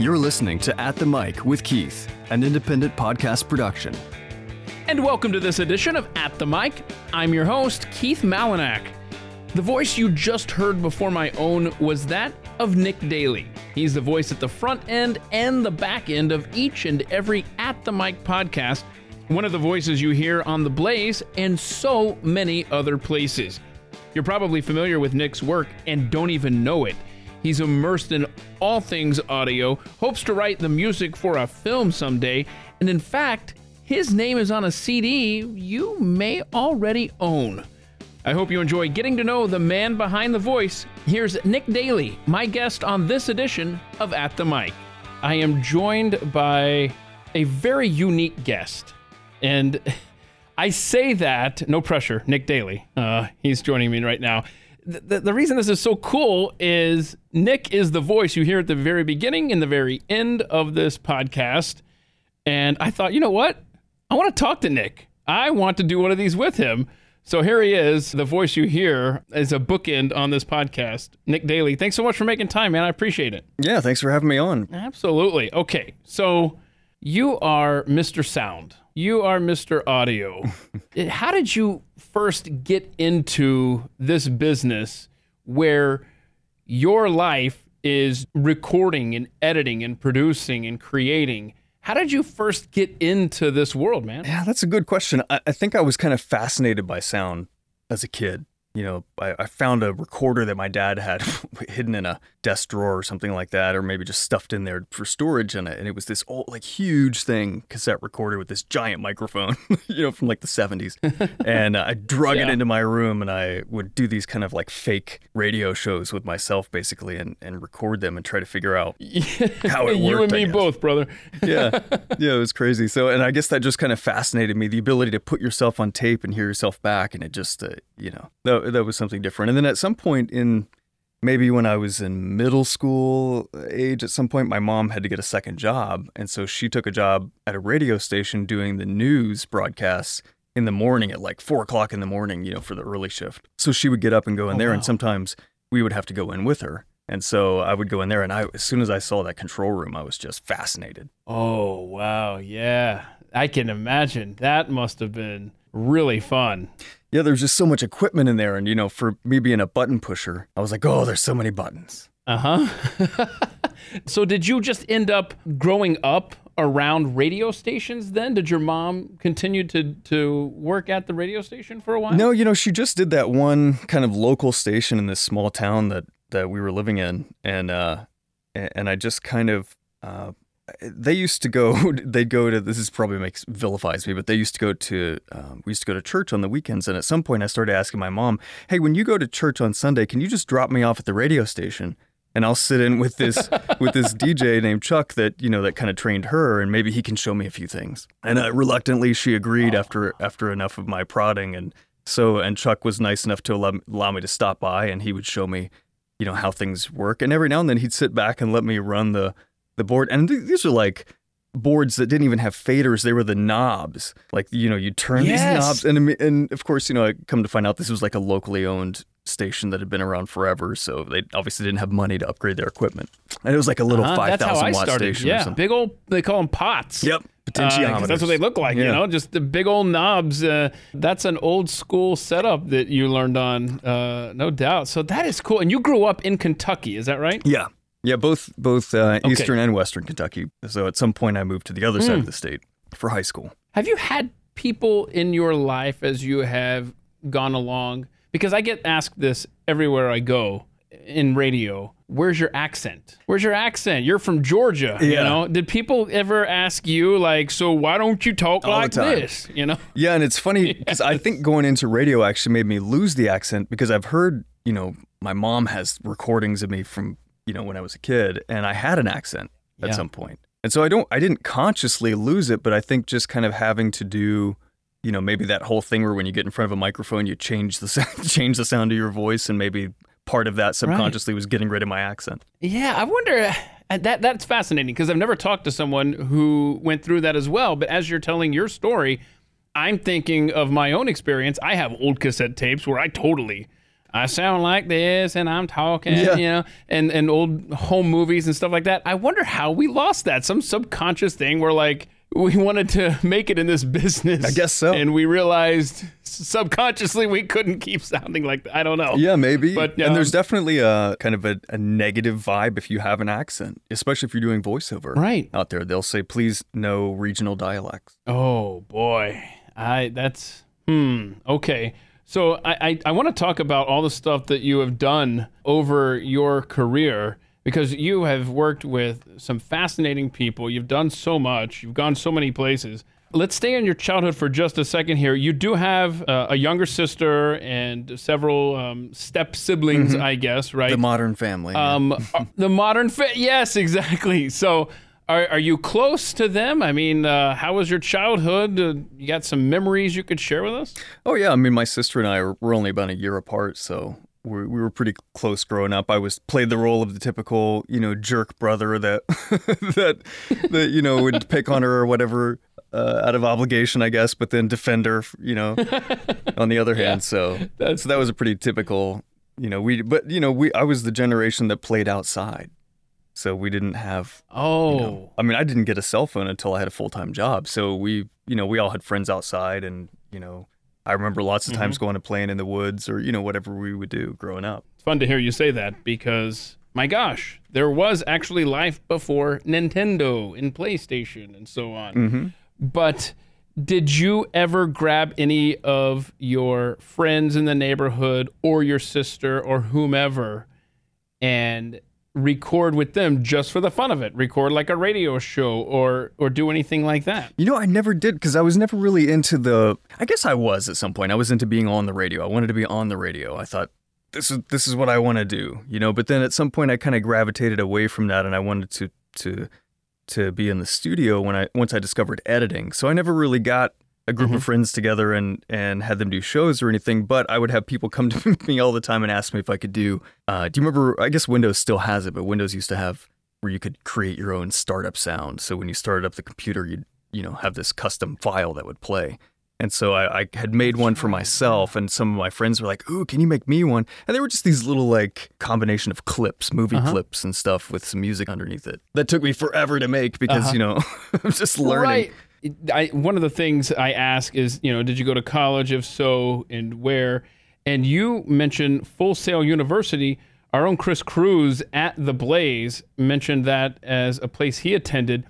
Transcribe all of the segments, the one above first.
You're listening to At the Mic with Keith, an independent podcast production. And welcome to this edition of At the Mic. I'm your host, Keith Malinak. The voice you just heard before my own was that of Nick Daly. He's the voice at the front end and the back end of each and every At the Mic podcast, one of the voices you hear on The Blaze and so many other places. You're probably familiar with Nick's work and don't even know it. He's immersed in all things audio, hopes to write the music for a film someday, and in fact, his name is on a CD you may already own. I hope you enjoy getting to know the man behind the voice. Here's Nick Daly, my guest on this edition of At the Mic. I am joined by a very unique guest. And I say that, no pressure, Nick Daly. Uh, he's joining me right now the, the, reason this is so cool is Nick is the voice you hear at the very beginning and the very end of this podcast. And I thought, you know what? I want to talk to Nick. I want to do one of these with him. So here he is. The voice you hear is a bookend on this podcast. Nick Daly, thanks so much for making time, man. I appreciate it. Yeah, thanks for having me on. Absolutely. Okay, so you are Mr. Sound. You are Mr. Audio. Eh, how did you first get into this business where your life is recording and editing and producing and creating? How did you first get into this world, man? Yeah, that's a good question. I, I think I was kind of fascinated by sound as a kid you know, I, I, found a recorder that my dad had hidden in a desk drawer or something like that, or maybe just stuffed in there for storage. And it, and it was this old, like huge thing, cassette recorder with this giant microphone, you know, from like the 70s. and uh, I drug yeah. it into my room and I would do these kind of like fake radio shows with myself basically and, and record them and try to figure out how it worked. you and me both, brother. yeah. Yeah, it was crazy. So, and I guess that just kind of fascinated me the ability to put yourself on tape and hear yourself back. And it just, uh, you know, that, that was something different. And then at some point in maybe when I was in middle school uh, age, at some point, my mom had to get a second job. And so she took a job at a radio station doing the news broadcasts in the morning at like four o'clock in the morning, you know, for the early shift. So she would get up and go in oh, there. Wow. And sometimes we would have to go in with her. And so I would go in there, and I, as soon as I saw that control room, I was just fascinated. Oh, wow. Yeah. I can imagine. That must have been really fun. Yeah, there's just so much equipment in there. And, you know, for me being a button pusher, I was like, oh, there's so many buttons. Uh huh. so, did you just end up growing up around radio stations then? Did your mom continue to, to work at the radio station for a while? No, you know, she just did that one kind of local station in this small town that, that we were living in. And, uh, and I just kind of uh, they used to go they'd go to this is probably makes vilifies me but they used to go to um, we used to go to church on the weekends and at some point i started asking my mom hey when you go to church on sunday can you just drop me off at the radio station? And i'll sit in with this with this dj named chuck that you know that kind of trained her and maybe he can show me a few things. And uh, reluctantly she agreed after after enough of my prodding and so and chuck was nice enough to allow, allow me to stop by and he would show me you know how things work and every now and then he'd sit back and let me run the the board. And th- these are like boards that didn't even have faders; they were the knobs. Like you know, you turn yes. these knobs, and and of course, you know, I come to find out this was like a locally owned station that had been around forever, so they obviously didn't have money to upgrade their equipment. And it was like a little uh-huh, five thousand watt started. station. Yeah, big old. They call them pots. Yep. Potentiometers. Uh, that's what they look like, yeah. you know, just the big old knobs. Uh, that's an old school setup that you learned on, uh, no doubt. So that is cool. And you grew up in Kentucky, is that right? Yeah, yeah, both both uh, okay. eastern and western Kentucky. So at some point, I moved to the other mm. side of hmm. the state for high school. Have you had people in your life as you have gone along? Because I get asked this everywhere I go in radio. Where's your accent? Where's your accent? You're from Georgia. Yeah. You know, did people ever ask you like, so why don't you talk All like this? You know? Yeah, and it's funny because yes. I think going into radio actually made me lose the accent because I've heard, you know, my mom has recordings of me from you know, when I was a kid, and I had an accent at yeah. some point. And so I don't, I didn't consciously lose it, but I think just kind of having to do, you know, maybe that whole thing where when you get in front of a microphone, you change the sound, change the sound of your voice, and maybe part of that subconsciously right. was getting rid of my accent. Yeah, I wonder. Uh, that that's fascinating because I've never talked to someone who went through that as well. But as you're telling your story, I'm thinking of my own experience. I have old cassette tapes where I totally I sound like this and I'm talking, Yeah. you know, and, and old home movies and stuff like that. I wonder how we lost that. Some subconscious thing where like we wanted to make it in this business. I guess so. And we realized subconsciously we couldn't keep sounding like that. I don't know. Yeah, maybe. But, and there's um, definitely a kind of a, a negative vibe if you have an accent, especially if you're doing voiceover. Right. Out there, they'll say, please no regional dialects. Oh boy, I that's hmm okay. So I I, I want to talk about all the stuff that you have done over your career because you have worked with some fascinating people. You've done so much. You've gone so many places. Let's stay in your childhood for just a second here. You do have uh, a younger sister and several um, step siblings, I guess, right? The modern family. Um, the modern fit. Yes, exactly. So, are, are you close to them? I mean, uh, how was your childhood? Uh, you got some memories you could share with us? Oh yeah, I mean my sister and I were only about a year apart, so we we were pretty close growing up. I was played the role of the typical, you know, jerk brother that that that you know would pick on her or whatever uh, out of obligation, I guess, but then defend her, you know. on the other hand, so That's- so that was a pretty typical, you know, we but you know we I was the generation that played outside, so we didn't have Oh, you know, I mean, I didn't get a cell phone until I had a full time job. So we, you know, we all had friends outside, and you know, I remember lots of times going to playing in the woods or you know whatever we would do growing up. it's fun to hear you say that because my gosh, there was actually life before Nintendo and PlayStation and so on. Mm-hmm. But did you ever grab any of your friends in the neighborhood or your sister or whomever and record with them just for the fun of it? Record like a radio show or or do anything like that? You know, I never did because I was never really into the. I guess I was at some point. I was into being on the radio. I wanted to be on the radio. I thought this is this is what I want to do. You know, but then at some point I kind of gravitated away from that, and I wanted to to to be in the studio when I once I discovered editing. So I never really got a group of friends together and and had them do shows or anything. But I would have people come to me all the time and ask me if I could do. Uh, do you remember? I guess Windows still has it, but Windows used to have where you could create your own startup sound. So when you started up the computer, you'd you know have this custom file that would play. And so I, I had made one for myself, and some of my friends were like, "Ooh, can you make me one?" And they were just these little like combination of clips, movie Uh-huh. clips and stuff with some music underneath it. That took me forever to make because Uh-huh. you know I'm just learning. Right. I, one of the things I ask is, you know, did you go to college? If so, and where? And you mentioned Full Sail University. Our own Chris Cruz at the Blaze mentioned that as a place he attended.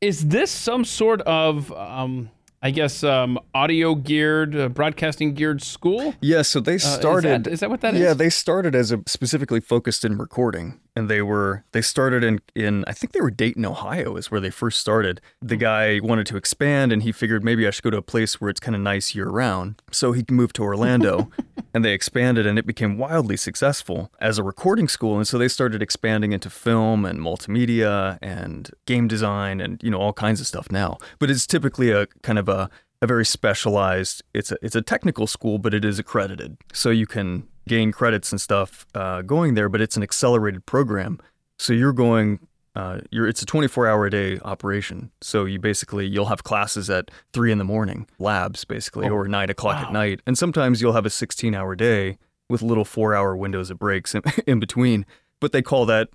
Is this some sort of, um, I guess, um, audio geared, uh, broadcasting geared school? Yeah, so they Uh, is that- started. is that what that is? yeah, they started as a specifically focused in recording, and they were they started in in I think they were Dayton, Ohio, is where they first started. The hmm. guy wanted to expand, and he figured maybe I should go to a place where it's kind of nice year round. So he moved to Orlando, and they expanded, and it became wildly successful as a recording school. And so they started expanding into film and multimedia and game design, and you know all kinds of stuff now. But it's typically a kind of a a very specialized. It's a it's a technical school, but it is accredited, so you can gain credits and stuff uh, going there. But it's an accelerated program, so you're going. Uh, you're, it's a 24 hour a day operation. So you basically you'll have classes at three in the morning, labs basically, Oh, or nine o'clock wow. at night, and sometimes you'll have a 16 hour day with little four hour windows of breaks in, in between. But they call that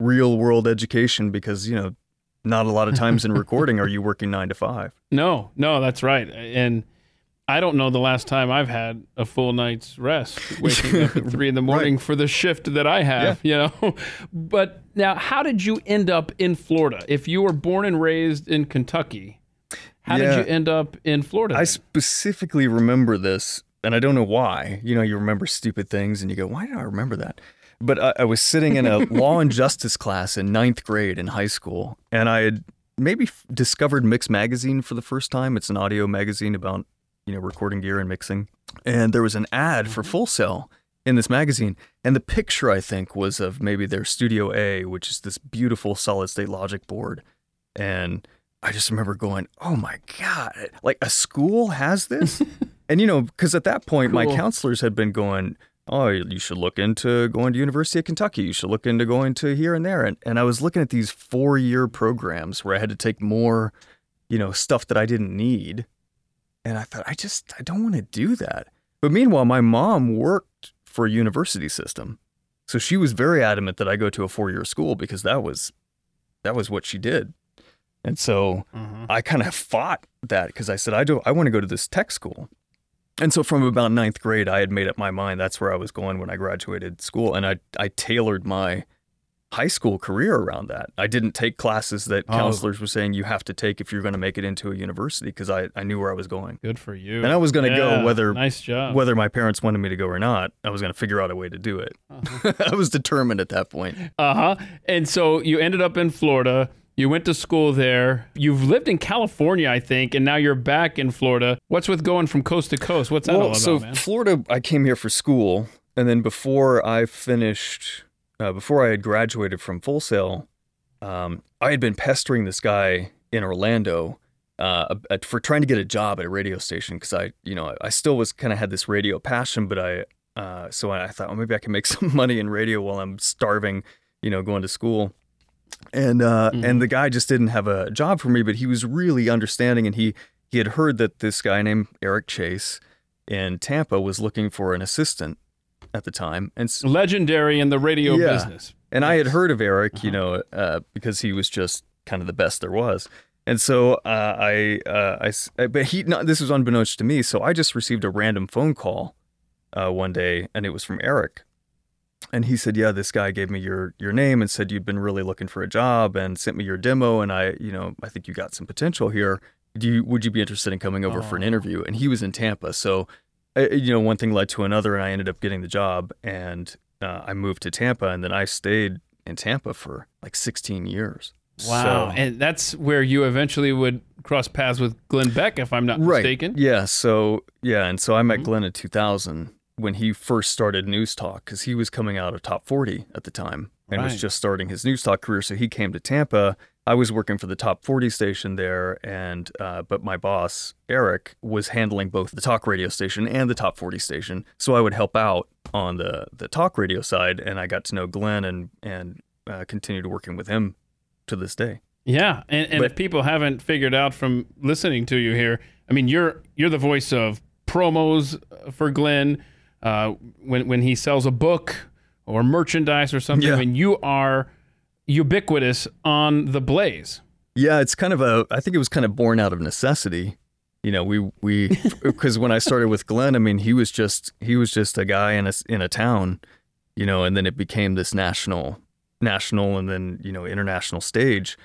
real world education because you know not a lot of times in recording are you working nine to five. No, no, that's right. And I don't know the last time I've had a full night's rest, waking up at three in the morning for the shift that I have, you know. But now, how did you end up in Florida? If you were born and raised in Kentucky, how Yeah. did you end up in Florida? I then? specifically remember this, and I don't know why. You know, you remember stupid things, and you go, "Why did I remember that?" But I, I was sitting in a law and justice class in ninth grade in high school, and I had maybe f- discovered Mix Magazine for the first time. It's an audio magazine about you know recording gear and mixing, and there was an ad for mm-hmm. Full Sail in this magazine, and the picture I think was of maybe their Studio A, which is this beautiful solid state Logic board, and I just remember going, "Oh my god! Like a school has this?" and you know, because at that point, my counselors had been going, "Oh, you should look into going to University of Kentucky. You should look into going to here and there." And and I was looking at these four-year programs where I had to take more, you know, stuff that I didn't need, and I thought, I just I don't want to do that. But meanwhile, my mom worked for a university system. So she was very adamant that I go to a four year school because that was that was what she did. And so Mhm. I kind of fought that because I said I do I want to go to this tech school. And so from about ninth grade, I had made up my mind that's where I was going when I graduated school, and I I tailored my high school career around that. I didn't take classes that Oh. counselors were saying you have to take if you're going to make it into a university because I, I knew where I was going. Good for you. And I was gonna go whether- Nice job. Whether my parents wanted me to go or not, I was going to figure out a way to do it. Uh-huh. I was determined at that point. Uh huh. And so you ended up in Florida. You went to school there. You've lived in California, I think, and now you're back in Florida. What's with going from coast to coast? What's that all about, so man? Florida, I came here for school, and then before I finished, uh, before I had graduated from Full Sail, um, I had been pestering this guy in Orlando uh, at- for trying to get a job at a radio station because I, you know, I still was kind of had this radio passion, but I, uh, so I thought, well, maybe I can make some money in radio while I'm starving, you know, going to school. And uh, Mhm. and the guy just didn't have a job for me, but he was really understanding, and he he had heard that this guy named Eric Chase in Tampa was looking for an assistant at the time, and s- Legendary in the radio Yeah. business. and I had heard of Eric, Uh-huh. you know, uh, because he was just kind of the best there was. And so uh, I, uh, I uh, but he, not, this was unbeknownst to me. So I just received a random phone call uh, one day, and it was from Eric. And he said, "Yeah, this guy gave me your your name and said you'd been really looking for a job and sent me your demo, and I, you know, I think you got some potential here. Do you would you be interested in coming over for an Oh. interview?" And he was in Tampa, so you know, one thing led to another, and I ended up getting the job, and uh, I moved to Tampa, and then I stayed in Tampa for like 16 years. Wow. So- and that's where you eventually would cross paths with Glenn Beck, if I'm not right. mistaken. Yeah. So yeah, and so I met Mhm. Glenn in 2000 when he first started News Talk because he was coming out of Top 40 at the time and Right. was just starting his News Talk career. So he came to Tampa. I was working for the Top 40 station there, and uh, but my boss Eric was handling both the talk radio station and the Top 40 station. So I would help out on the the talk radio side, and I got to know Glenn and and uh, continued working with him to this day. Yeah, and, and But- if people haven't figured out from listening to you here, I mean, you're you're the voice of promos for Glenn uh, when when he sells a book or merchandise or something. Yeah. I mean, you are ubiquitous on the Blaze. Yeah, it's kind of a. I think it was kind of born out of necessity. You know, we we because when I started with Glenn, I mean, he was just he was just a guy in a in a town, you know, and then it became this national national and then you know international stage,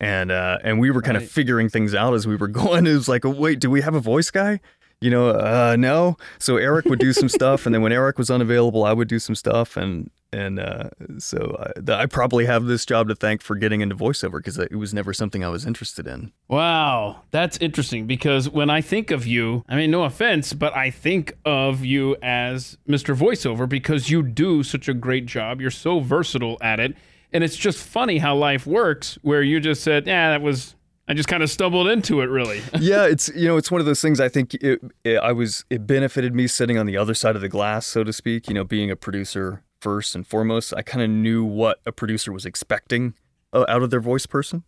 and uh, and we were kind Right. of figuring things out as we were going. It was like, oh, wait, do we have a voice guy? You know, uh, no. So Eric would do some stuff, and then when Eric was unavailable, I would do some stuff, and and uh, so I, I probably have this job to thank for getting into voiceover because it was never something I was interested in. Wow, that's interesting because when I think of you, I mean, no offense, but I think of you as Mr. Voiceover because you do such a great job. You're so versatile at it. And it's just funny how life works where you just said, yeah, that was, I just kind of stumbled into it, really. yeah, it's you know it's one of those things. I think it, it, I was it benefited me sitting on the other side of the glass, so to speak. You know, being a producer first and foremost, I kind of knew what a producer was expecting uh, out of their voice person,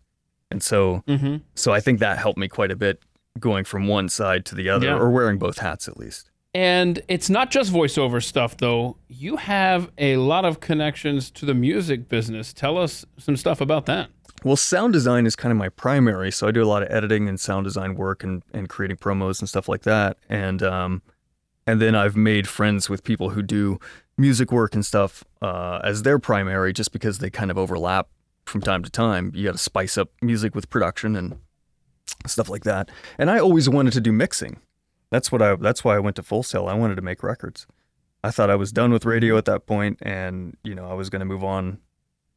and so mm-hmm. so I think that helped me quite a bit going from one side to the other, Yeah. or wearing both hats at least. And it's not just voiceover stuff, though. You have a lot of connections to the music business. Tell us some stuff about that. Well, sound design is kind of my primary, so I do a lot of editing and sound design work and, and creating promos and stuff like that. And um, and then I've made friends with people who do music work and stuff uh, as their primary, just because they kind of overlap from time to time. You got to spice up music with production and stuff like that. And I always wanted to do mixing. That's what I. That's why I went to Full Sail. I wanted to make records. I thought I was done with radio at that point, and you know I was going to move on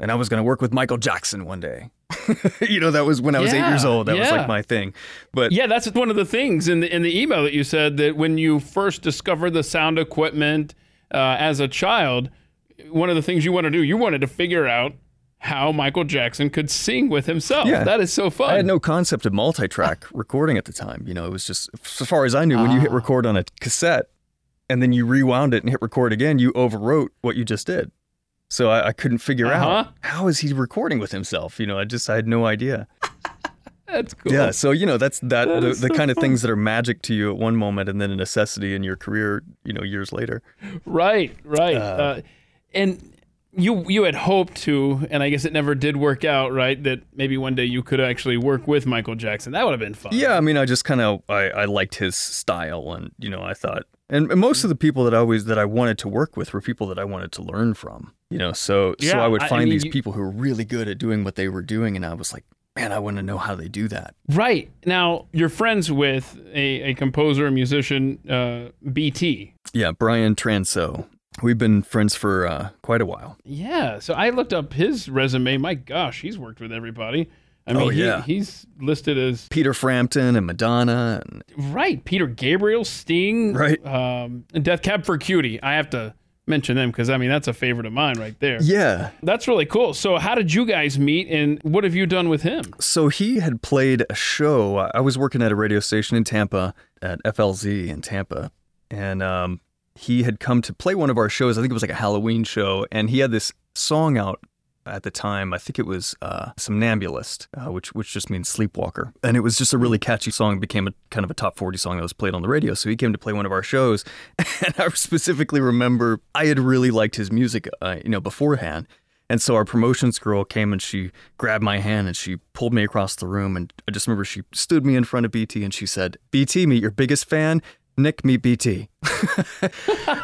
and I was going to work with Michael Jackson one day. you know, that was when I was eight years old. That was like my thing. But Yeah, that's one of the things in the in the email that you said that when you first discovered the sound equipment uh, as a child, one of the things you want to do, you wanted to figure out how Michael Jackson could sing with himself. Yeah. That is so fun. I had no concept of multi-track recording at the time. You know, it was just as far as I knew, when you hit Ah. record on a cassette and then you rewound it and hit record again, you overwrote what you just did. So I, I couldn't figure Uh-huh. out how is he recording with himself. You know, I just I had no idea. That's cool. Yeah, so you know that's that, That the, the so kind of things that are magic to you at one moment and then a necessity in your career, you know, years later. Right, right. Uh, Uh, and you you had hoped to, and I guess it never did work out, right? That maybe one day you could actually work with Michael Jackson. That would have been fun. Yeah, I mean, I just kind of I, I liked his style, and you know, I thought, and, most of the people that I always that I wanted to work with were people that I wanted to learn from. You know, so so I would I- I find mean, these you- people who were really good at doing what they were doing, and I was like, man, I want to know how they do that. Right. Now, you're friends with a, a composer and musician, uh, BT. Yeah, Brian Transeau. We've been friends for uh, quite a while. Yeah. So I looked up his resume. My gosh, he's worked with everybody. I mean, Oh, he- he's listed as Peter Frampton and Madonna, and right. Peter Gabriel, Sting, Right. Um, and Death Cab for Cutie. I have to mention them because I mean that's a favorite of mine right there. yeah, That's really cool. So, how did you guys meet, and what have you done with him? So he had played a show. I was working at a radio station in Tampa at FLZ in Tampa, and um, he had come to play one of our shows. I think it was like a Halloween show, and he had this song out at the time. I think it was uh, Somnambulist, uh, which which just means sleepwalker, and it was just a really catchy song. It became a kind of a top forty song that was played on the radio. So he came to play one of our shows, and I specifically remember I had really liked his music, uh, you know, beforehand. And so our promotions girl came and she grabbed my hand and she pulled me across the room. And I just remember she stood me in front of BT and she said, BT, meet your biggest fan. Nick, me BT.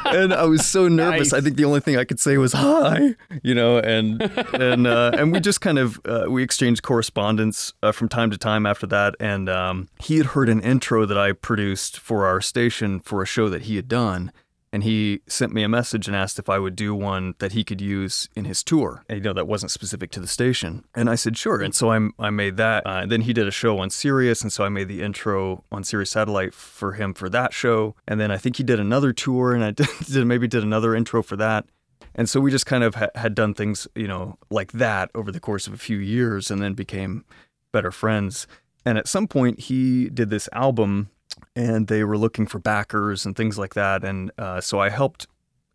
and I was so nervous. Nice. I think the only thing I could say was hi, you know, and and uh, and we just kind of uh, we exchanged correspondence uh, from time to time after that. And um, he had heard an intro that I produced for our station for a show that he had done and he sent me a message and asked if I would do one that he could use in his tour. And, you know, that wasn't specific to the station. And I said, sure. And so I, I made that. Uh, and then he did a show on Sirius. And so I made the intro on Sirius Satellite for him for that show. And then I think he did another tour and I did, did maybe did another intro for that. And so we just kind of ha- had done things, you know, like that over the course of a few years and then became better friends. And at some point, he did this album and they were looking for backers and things like that. And uh, so I helped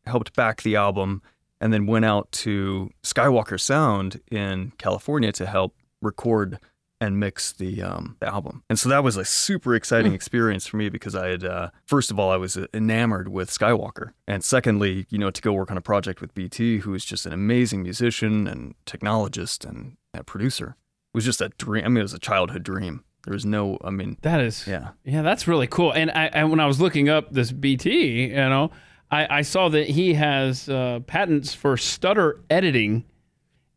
helped back the album, and then went out to Skywalker Sound in California to help record and mix the um, the album. And so that was a super exciting experience for me because I had uh, first of all I was enamored with Skywalker, and secondly, you know, to go work on a project with BT, who is just an amazing musician and technologist and a producer, it was just a dream. I mean, it was a childhood dream. There was no, I mean, That is, yeah. yeah, that's really cool. And I, I when I was looking up this BT, you know, I, I saw that he has uh, patents for stutter editing.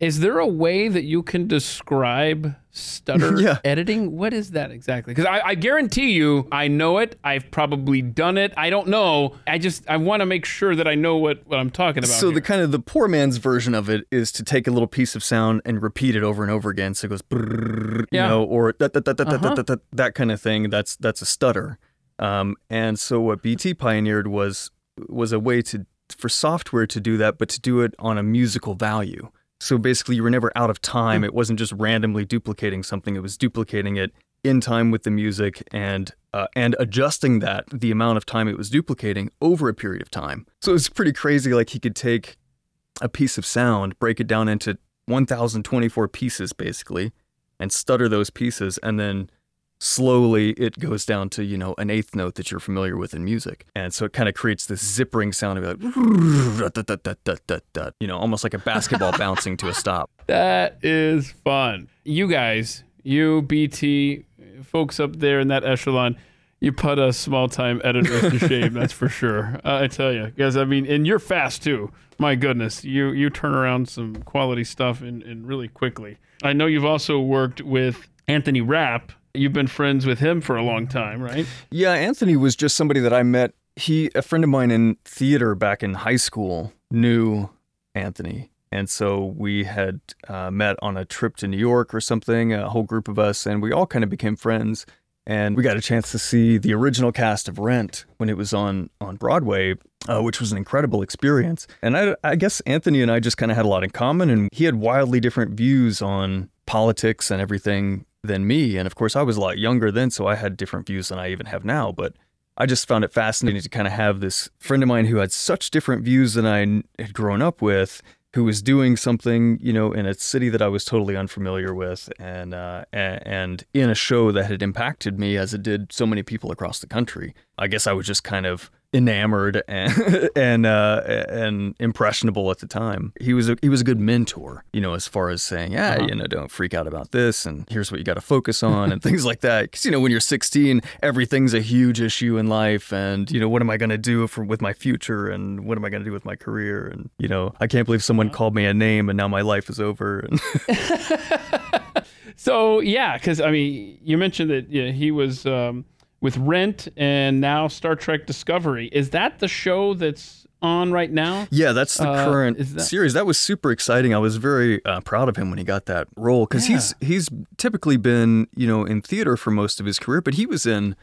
Is there a way that you can describe stutter Yeah. editing? What is that exactly? Because I, I guarantee you, I know it. I've probably done it. I don't know. I just I want to make sure that I know what, what I'm talking about. So here. the kind of the poor man's version of it is to take a little piece of sound and repeat it over and over again. So it goes, brrrr, Yeah. you know, or that that that that, that, Uh-huh. that, that, that kind of thing. That's that's a stutter. Um, and so what BT pioneered was was a way to for software to do that, but to do it on a musical value. So basically, you were never out of time. It wasn't just randomly duplicating something; it was duplicating it in time with the music and uh, and adjusting that the amount of time it was duplicating over a period of time. So it was pretty crazy. Like he could take a piece of sound, break it down into 1,024 pieces, basically, and stutter those pieces, and then slowly it goes down to you know an eighth note that you're familiar with in music and so it kind of creates this zippering sound of like you know almost like a basketball bouncing to a stop That is fun. You guys, you BT folks up there in that echelon, you put us small time editors to shame. That's for sure. Uh, I tell you, guys. I mean, and you're fast too. My goodness, you you turn around some quality stuff in, in really quickly. I know you've also worked with Anthony Rapp. You've been friends with him for a long time, right? Yeah, Anthony was just somebody that I met. He, a friend of mine in theater back in high school, knew Anthony. And so we had uh, met on a trip to New York or something, a whole group of us, and we all kind of became friends. And we got a chance to see the original cast of Rent when it was on on Broadway, uh, which was an incredible experience. And I, I guess Anthony and I just kind of had a lot in common, and he had wildly different views on politics and everything than me. And of course, I was a lot younger then, so I had different views than I even have now. But I just found it fascinating to kind of have this friend of mine who had such different views than I had grown up with who was doing something, you know, in a city that I was totally unfamiliar with, and uh, and in a show that had impacted me as it did so many people across the country. I guess I was just kind of enamored and and uh, and impressionable at the time. He was a, he was a good mentor, you know, as far as saying, yeah, uh-huh. you know, don't freak out about this, and here's what you got to focus on, and things like that. Because you know, when you're 16, everything's a huge issue in life, and you know, what am I going to do for with my future, and what am I going to do with my career, and you know, I can't believe someone uh-huh. called me a name, and now my life is over. so yeah, because I mean, you mentioned that yeah, he was. Um, with Rent and now Star Trek Discovery. Is that the show that's on right now? Yeah, that's the uh, current that... series. That was super exciting. I was very uh, proud of him when he got that role because yeah. he's he's typically been you know in theater for most of his career, but he was in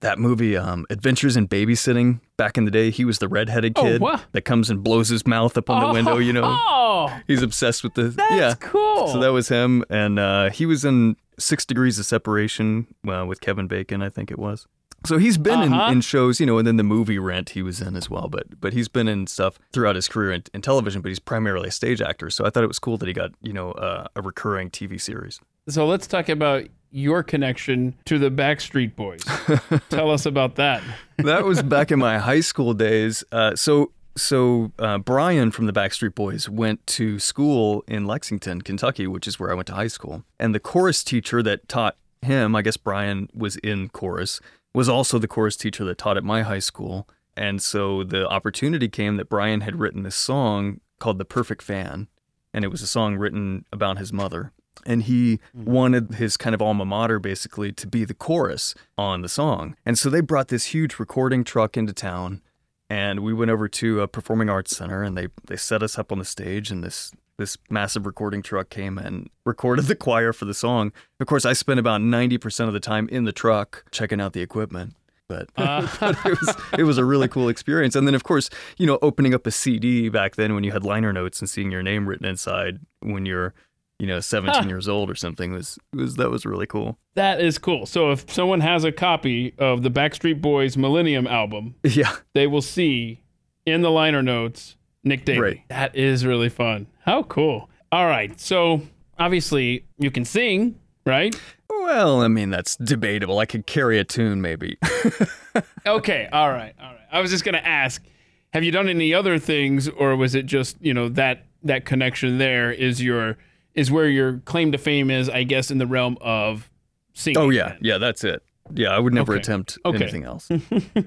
that movie um, Adventures in Babysitting back in the day. He was the redheaded oh, kid oh, that comes and blows his mouth up on oh, the window. You know, oh, he's obsessed with the that's yeah. cool. So that was him, and uh, he was in Six Degrees of Separation uh, with Kevin Bacon, I think it was. So he's been uh-huh. in, in shows, you know, and then the movie Rent he was in as well. But but he's been in stuff throughout his career in, in television. But he's primarily a stage actor. So I thought it was cool that he got you know uh, a recurring TV series. So let's talk about your connection to the Backstreet Boys. Tell us about that. that was back in my high school days. Uh, so so uh, Brian from the Backstreet Boys went to school in Lexington, Kentucky, which is where I went to high school. And the chorus teacher that taught him, I guess Brian was in chorus, was also the chorus teacher that taught at my high school. And so the opportunity came that Brian had written this song called The Perfect Fan. And it was a song written about his mother. And he mm-hmm. wanted his kind of alma mater basically to be the chorus on the song. And so they brought this huge recording truck into town and we went over to a performing arts center and they they set us up on the stage and this this massive recording truck came and recorded the choir for the song. Of course, I spent about 90% of the time in the truck checking out the equipment. But, uh. but it, was, it was a really cool experience. And then, of course, you know, opening up a CD back then when you had liner notes and seeing your name written inside when you're you know 17 huh. years old or something was was that was really cool. That is cool. So if someone has a copy of the backstreet boys millennium album yeah. they will see in the liner notes nick daly right. that is really fun. How cool. All right. So obviously you can sing right? Well i mean that's debatable. I could carry a tune maybe. Okay. All right. All right. I was just going to ask have you done any other things or was it just you know that that connection there is your is where your claim to fame is, I guess, in the realm of singing. Oh yeah, yeah, that's it. Yeah, I would never okay. attempt okay. anything else.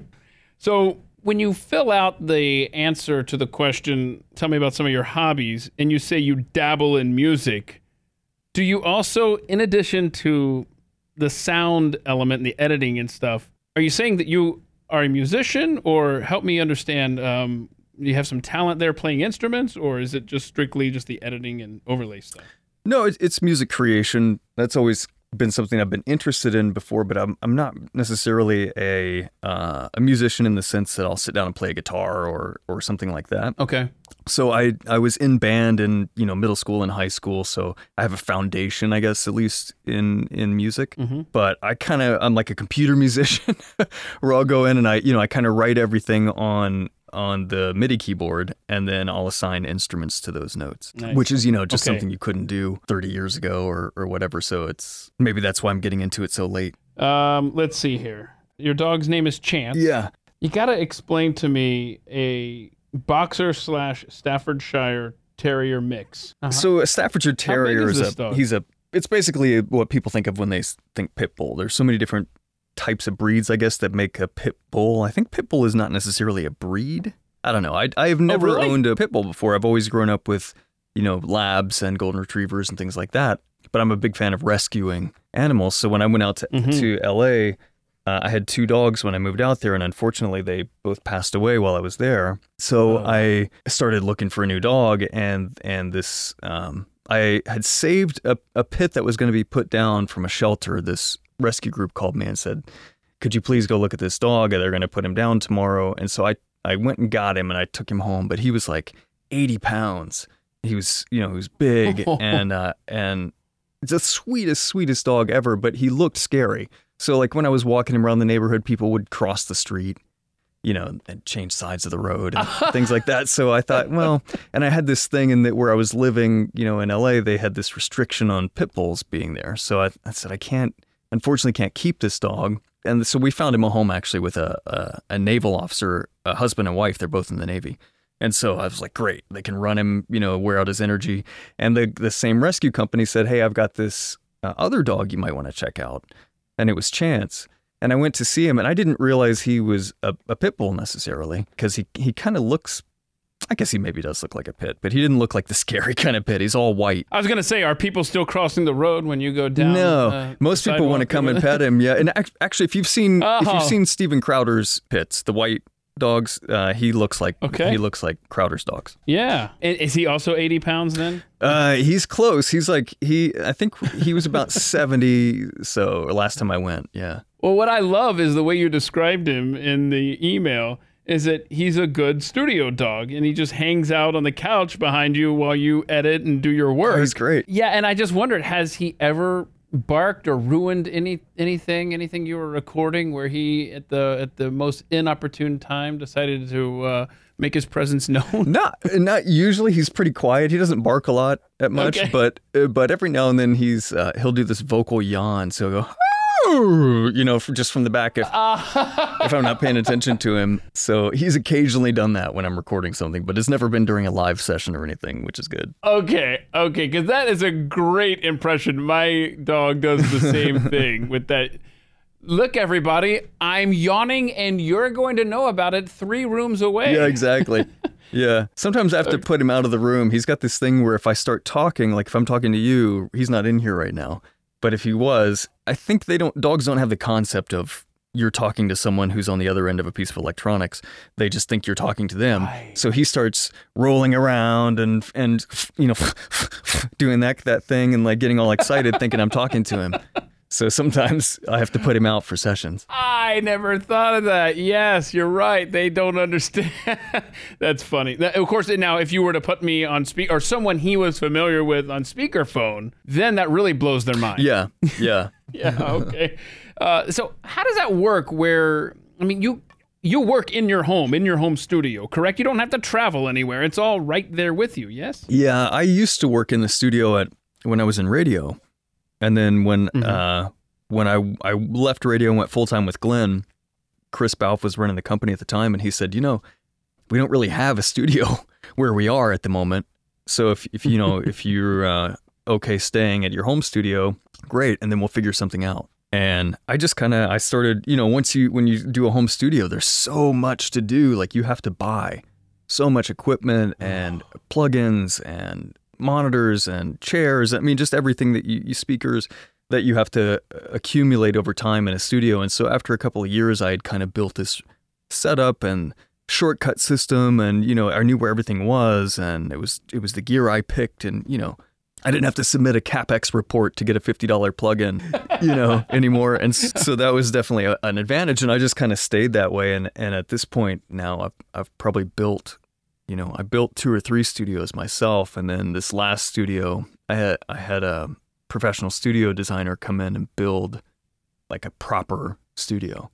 so when you fill out the answer to the question, tell me about some of your hobbies, and you say you dabble in music, do you also, in addition to the sound element and the editing and stuff, are you saying that you are a musician, or help me understand? Um, you have some talent there playing instruments, or is it just strictly just the editing and overlay stuff? No, it's music creation. That's always been something I've been interested in before, but I'm I'm not necessarily a uh, a musician in the sense that I'll sit down and play a guitar or or something like that. Okay. So I I was in band in you know middle school and high school, so I have a foundation, I guess, at least in in music. Mm-hmm. But I kind of I'm like a computer musician, where I'll go in and I you know I kind of write everything on on the MIDI keyboard, and then I'll assign instruments to those notes, nice. which is, you know, just okay. something you couldn't do 30 years ago or, or whatever. So it's maybe that's why I'm getting into it so late. Um, let's see here. Your dog's name is Chance. Yeah. You got to explain to me a boxer slash Staffordshire Terrier mix. Uh-huh. So a Staffordshire Terrier is, is a dog? he's a it's basically what people think of when they think pit bull. There's so many different types of breeds, I guess, that make a pit bull. I think pit bull is not necessarily a breed. I don't know. I I have never oh, really? owned a pit bull before. I've always grown up with, you know, labs and golden retrievers and things like that. But I'm a big fan of rescuing animals. So when I went out to, mm-hmm. to LA, uh, I had two dogs when I moved out there, and unfortunately, they both passed away while I was there. So oh. I started looking for a new dog, and and this um, I had saved a, a pit that was going to be put down from a shelter. This rescue group called me and said, "Could you please go look at this dog? They're going to put him down tomorrow." And so I I went and got him and I took him home, but he was like 80 pounds. He was you know he was big and uh, and it's the sweetest sweetest dog ever, but he looked scary. So like when I was walking him around the neighborhood, people would cross the street you know, and change sides of the road and things like that. So I thought, well, and I had this thing in that where I was living, you know, in LA, they had this restriction on pit bulls being there. So I, I said, I can't, unfortunately, can't keep this dog. And so we found him a home actually with a, a, a naval officer, a husband and wife. They're both in the Navy. And so I was like, great, they can run him, you know, wear out his energy. And the, the same rescue company said, hey, I've got this uh, other dog you might want to check out. And it was Chance. And I went to see him, and I didn't realize he was a, a pit bull necessarily because he, he kind of looks, I guess he maybe does look like a pit, but he didn't look like the scary kind of pit. He's all white. I was gonna say, are people still crossing the road when you go down? No, uh, most people want to come and pet him. Yeah, and ac- actually, if you've seen if Oh. you've seen Steven Crowder's pits, the white dogs, uh, he looks like Okay. he looks like Crowder's dogs. Yeah. Is he also 80 pounds then? Uh, he's close. He's like he. I think he was about seventy. So last time I went, yeah. Well, what I love is the way you described him in the email. Is that he's a good studio dog and he just hangs out on the couch behind you while you edit and do your work. He's great. Yeah, and I just wondered, has he ever barked or ruined any anything, anything you were recording where he at the at the most inopportune time decided to uh, make his presence known? Not not usually. He's pretty quiet. He doesn't bark a lot at much, Okay. but uh, but every now and then he's uh, he'll do this vocal yawn. So he'll go. You know, just from the back if, if I'm not paying attention to him. So he's occasionally done that when I'm recording something, but it's never been during a live session or anything, which is good. Okay, okay, because that is a great impression. My dog does the same thing with that. Look, everybody, I'm yawning, and you're going to know about it three rooms away. Yeah, exactly. Yeah. Sometimes I have to put him out of the room. He's got this thing where if I start talking, like if I'm talking to you, he's not in here right now. But if he was, I think they don't, dogs don't have the concept of you're talking to someone who's on the other end of a piece of electronics. They just think you're talking to them. Right. So he starts rolling around and, and, you know, doing that, that thing and like getting all excited thinking I'm talking to him. So sometimes I have to put him out for sessions. I never thought of that. Yes, you're right. They don't understand. That's funny. That- Of course, now if you were to put me on speak or someone he was familiar with on speakerphone, then that really blows their mind. Yeah. Yeah. Yeah. Okay. Uh, so how does that work? Where I mean, you you work in your home, in your home studio, correct? You don't have to travel anywhere. It's all right there with you. Yes. Yeah, I used to work in the studio at when I was in radio, and then when Mm-hmm. uh, when I I left radio and went full time with Glenn, Chris Balfe was running the company at the time, and he said, you know, we don't really have a studio where we are at the moment. So if if you know if you're uh, okay staying at your home studio, great, and then we'll figure something out. And I just kind of I started, you know, once you when you do a home studio, there's so much to do. Like you have to buy so much equipment and plugins and monitors and chairs. I mean, just everything that you, you speakers that you have to uh, accumulate over time in a studio. And so after a couple of years, I had kind of built this setup and shortcut system, and you know, I knew where everything was, and it was it was the gear I picked, and you know. I didn't have to submit a capex report to get a fifty dollar plugin, you know, anymore, and so that was definitely a, an advantage. And I just kind of stayed that way. And and at this point now, I've I've probably built you know, I built two or three studios myself, and then this last studio, I had I had a professional studio designer come in and build like a proper studio,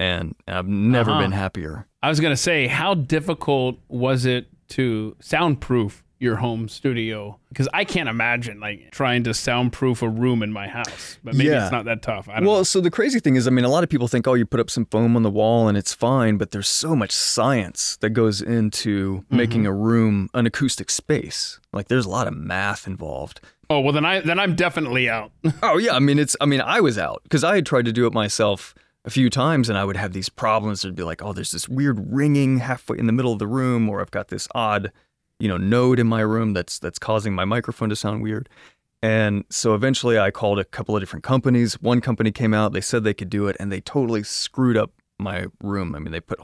and I've never Uh-huh. been happier. I was gonna say, how difficult was it to soundproof your home studio? Because I can't imagine like trying to soundproof a room in my house. But maybe Yeah. it's not that tough. I don't Well, know. so the crazy thing is, I mean, a lot of people think, oh, you put up some foam on the wall and it's fine, but there's so much science that goes into Mm-hmm. making a room an acoustic space. Like, there's a lot of math involved. Oh well, then I then I'm definitely out. Oh yeah, I mean it's I mean I was out because I had tried to do it myself a few times and I would have these problems. It'd be like, oh, there's this weird ringing halfway in the middle of the room, or I've got this odd, you know, node in my room that's that's causing my microphone to sound weird. And so eventually I called a couple of different companies. One company came out, they said they could do it, and they totally screwed up my room. I mean, they put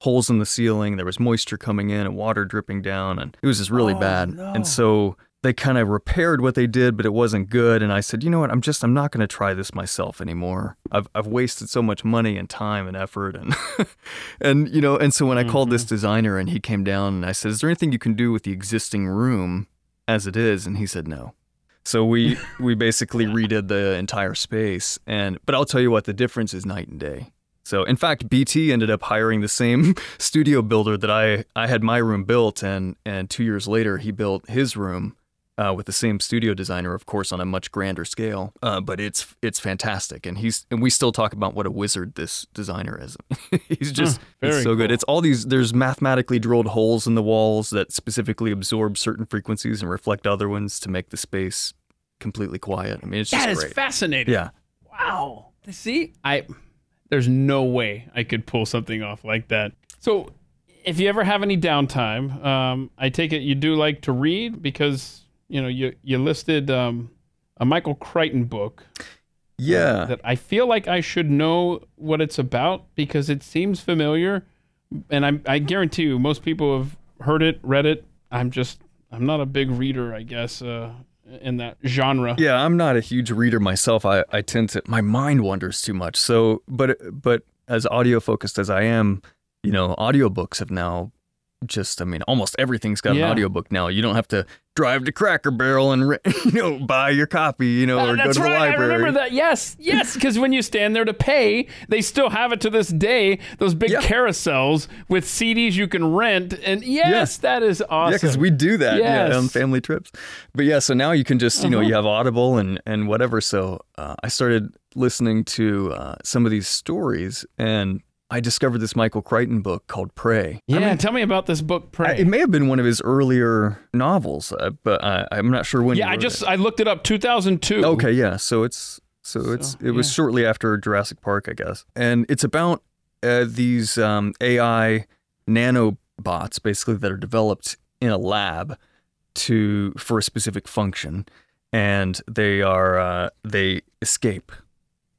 holes in the ceiling, there was moisture coming in and water dripping down, and it was just really Oh, bad. no. And so they kind of repaired what they did, but it wasn't good. And I said, you know what? I'm just, I'm not going to try this myself anymore. I've, I've wasted so much money and time and effort. And, and, you know, and so when I called this mm-hmm. designer and he came down and I said, is there anything you can do with the existing room as it is? And he said, no. So we, we basically redid the entire space. And, but I'll tell you what, the difference is night and day. So, in fact, BT ended up hiring the same studio builder that I, I had my room built, and and two years later, he built his room uh, with the same studio designer, of course, on a much grander scale. Uh, but it's it's fantastic, and he's and we still talk about what a wizard this designer is. he's just very he's so good. It's all these there's mathematically drilled holes in the walls that specifically absorb certain frequencies and reflect other ones to make the space completely quiet. I mean, it's just That is great. fascinating. yeah. Wow. See, I there's no way I could pull something off like that. So, if you ever have any downtime, um, I take it you do like to read because you know you you listed um, a Michael Crichton book Yeah. that I feel like I should know what it's about because it seems familiar, and I I guarantee you most people have heard it, read it. I'm just I'm not a big reader, I guess, uh, in that genre. Yeah, I'm not a huge reader myself. I, I tend to my mind wanders too much. So, but but as audio focused as I am, you know, audiobooks have now just I mean, almost everything's got Yeah. an audiobook now. You don't have to drive to Cracker Barrel and re- you know buy your copy, you know, Uh, or go that's to the library. I remember that. Yes, yes. Because when you stand there to pay, they still have it to this day. Those big Yeah. carousels with CDs you can rent, and yes, that is awesome. Yeah, because we do that Yes. Uh-huh. on family trips. But yeah, so now you can just, you know, you have Audible and, and whatever. So uh, I started listening to uh, some of these stories and I discovered this Michael Crichton book called Prey. Yeah, tell me about this book, Prey. It may have been one of his earlier novels, uh, but I, I'm not sure when. yeah, I just it. I looked it up, 2002. Okay, yeah. So it's so it's it was yeah. shortly after Jurassic Park, I guess, and it's about uh, these um, AI nanobots, basically that are developed in a lab to for a specific function, and they are uh, they escape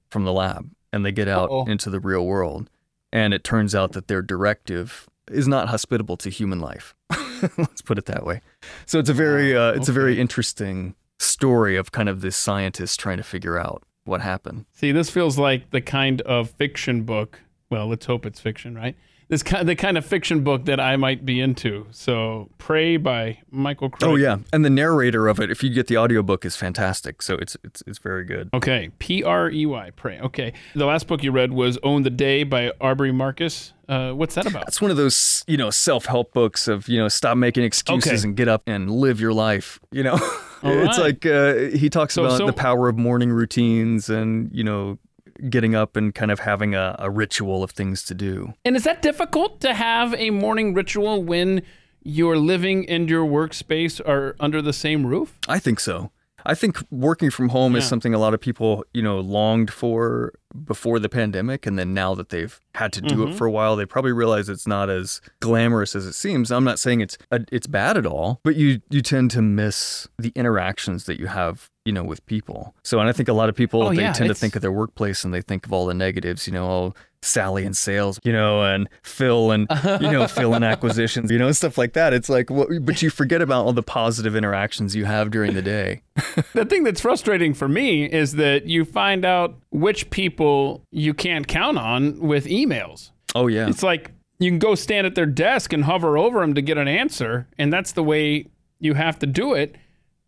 from the lab and they get out Uh-oh. into the real world, and it turns out that their directive is not hospitable to human life. Let's put it that way. So it's a very uh, it's a very interesting story of kind of this scientist trying to figure out what happened. See, this feels like the kind of fiction book. Well, let's hope it's fiction, right? This kind, the kind of fiction book that I might be into. So, Prey by Michael Crichton. Oh yeah, and the narrator of it, if you get the audiobook, is fantastic. So it's it's it's very good. Okay, P R E Y, Prey. Okay. The last book you read was Own the Day by Aubrey Marcus. Uh, what's that about? It's one of those you know self help books of you know stop making excuses Okay. and get up and live your life. You know, All it's right. like uh, he talks So- about so- the power of morning routines and you know getting up and kind of having a, a ritual of things to do. And is that difficult to have a morning ritual when your living and your workspace are under the same roof? I think so. I think working from home is something a lot of people, you know, longed for before the pandemic. And then now that they've had to do Mm-hmm. it for a while, they probably realize it's not as glamorous as it seems. I'm not saying it's uh, it's bad at all, but you you tend to miss the interactions that you have, you know, with people. So, and I think a lot of people Oh, they yeah, tend to think of their workplace and they think of all the negatives, you know, oh, Sally and sales, you know, and Phil and you know Phil in acquisitions, you know, stuff like that. It's like, what, but you forget about all the positive interactions you have during the day. The thing that's frustrating for me is that you find out which people you can't count on with emails. Oh yeah. It's like you can go stand at their desk and hover over them to get an answer, and that's the way you have to do it.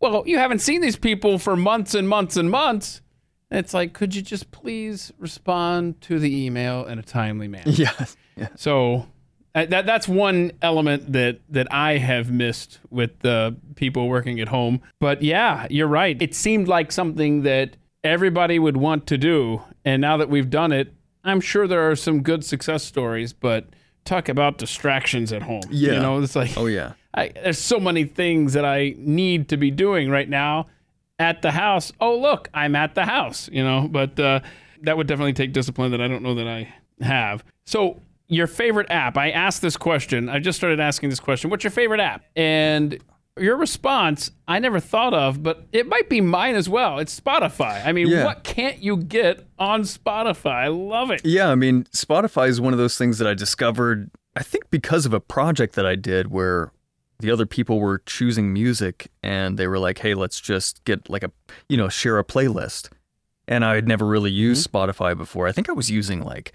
Well, you haven't seen these people for months and months and months. It's like, could you just please respond to the email in a timely manner? Yeah. Yeah. So uh, that that's one element that that I have missed with the people working at home. But yeah, you're right. It seemed like something that everybody would want to do, and now that we've done it, I'm sure there are some good success stories. But talk about distractions at home. Yeah. you know, it's like Oh yeah. I, there's so many things that I need to be doing right now at the house. Oh, look, I'm at the house, you know, but uh, that would definitely take discipline that I don't know that I have. So, your favorite app? I asked this question. I just started asking this question. What's your favorite app? And your response, I never thought of, but it might be mine as well. It's Spotify. I mean, Yeah. what can't you get on Spotify? I love it. Yeah, I mean, Spotify is one of those things that I discovered, I think, because of a project that I did where the other people were choosing music and they were like, hey, let's just get like a, you know, share a playlist. And I had never really mm-hmm. used Spotify before. I think I was using like,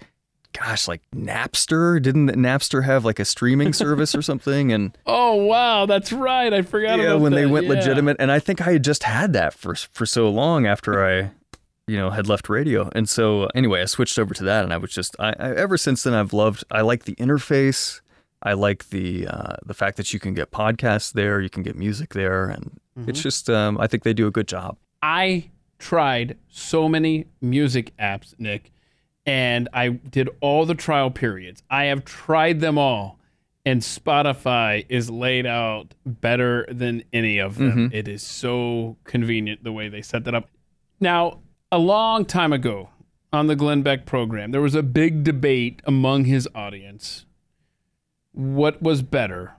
gosh, like Napster. Didn't Napster have like a streaming service or something? And Oh, wow. That's right. I forgot yeah, when they went Yeah. legitimate. And I think I had just had that for for so long after I you know, had left radio. And so anyway, I switched over to that, and I was just, I, I ever since then, I've loved. I like the interface. I like the uh, the fact that you can get podcasts there, you can get music there, and it's just, um, I think they do a good job. I tried so many music apps, Nick, and I did all the trial periods. I have tried them all, and Spotify is laid out better than any of them. It is so convenient the way they set that up. Now, a long time ago on the Glenn Beck program, there was a big debate among his audience. What was better?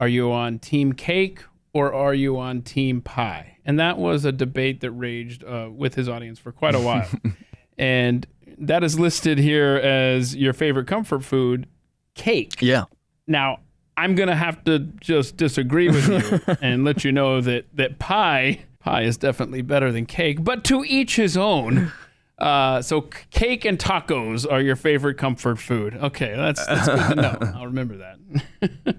Are you on Team Cake or are you on Team Pie? And that was a debate that raged uh, with his audience for quite a while. and that is listed here as your favorite comfort food, cake. Yeah. Now, I'm going to have to just disagree with you and let you know that, that pie pie is definitely better than cake, but to each his own. Uh, so cake and tacos are your favorite comfort food. Okay, that's, that's good to know. I'll remember that.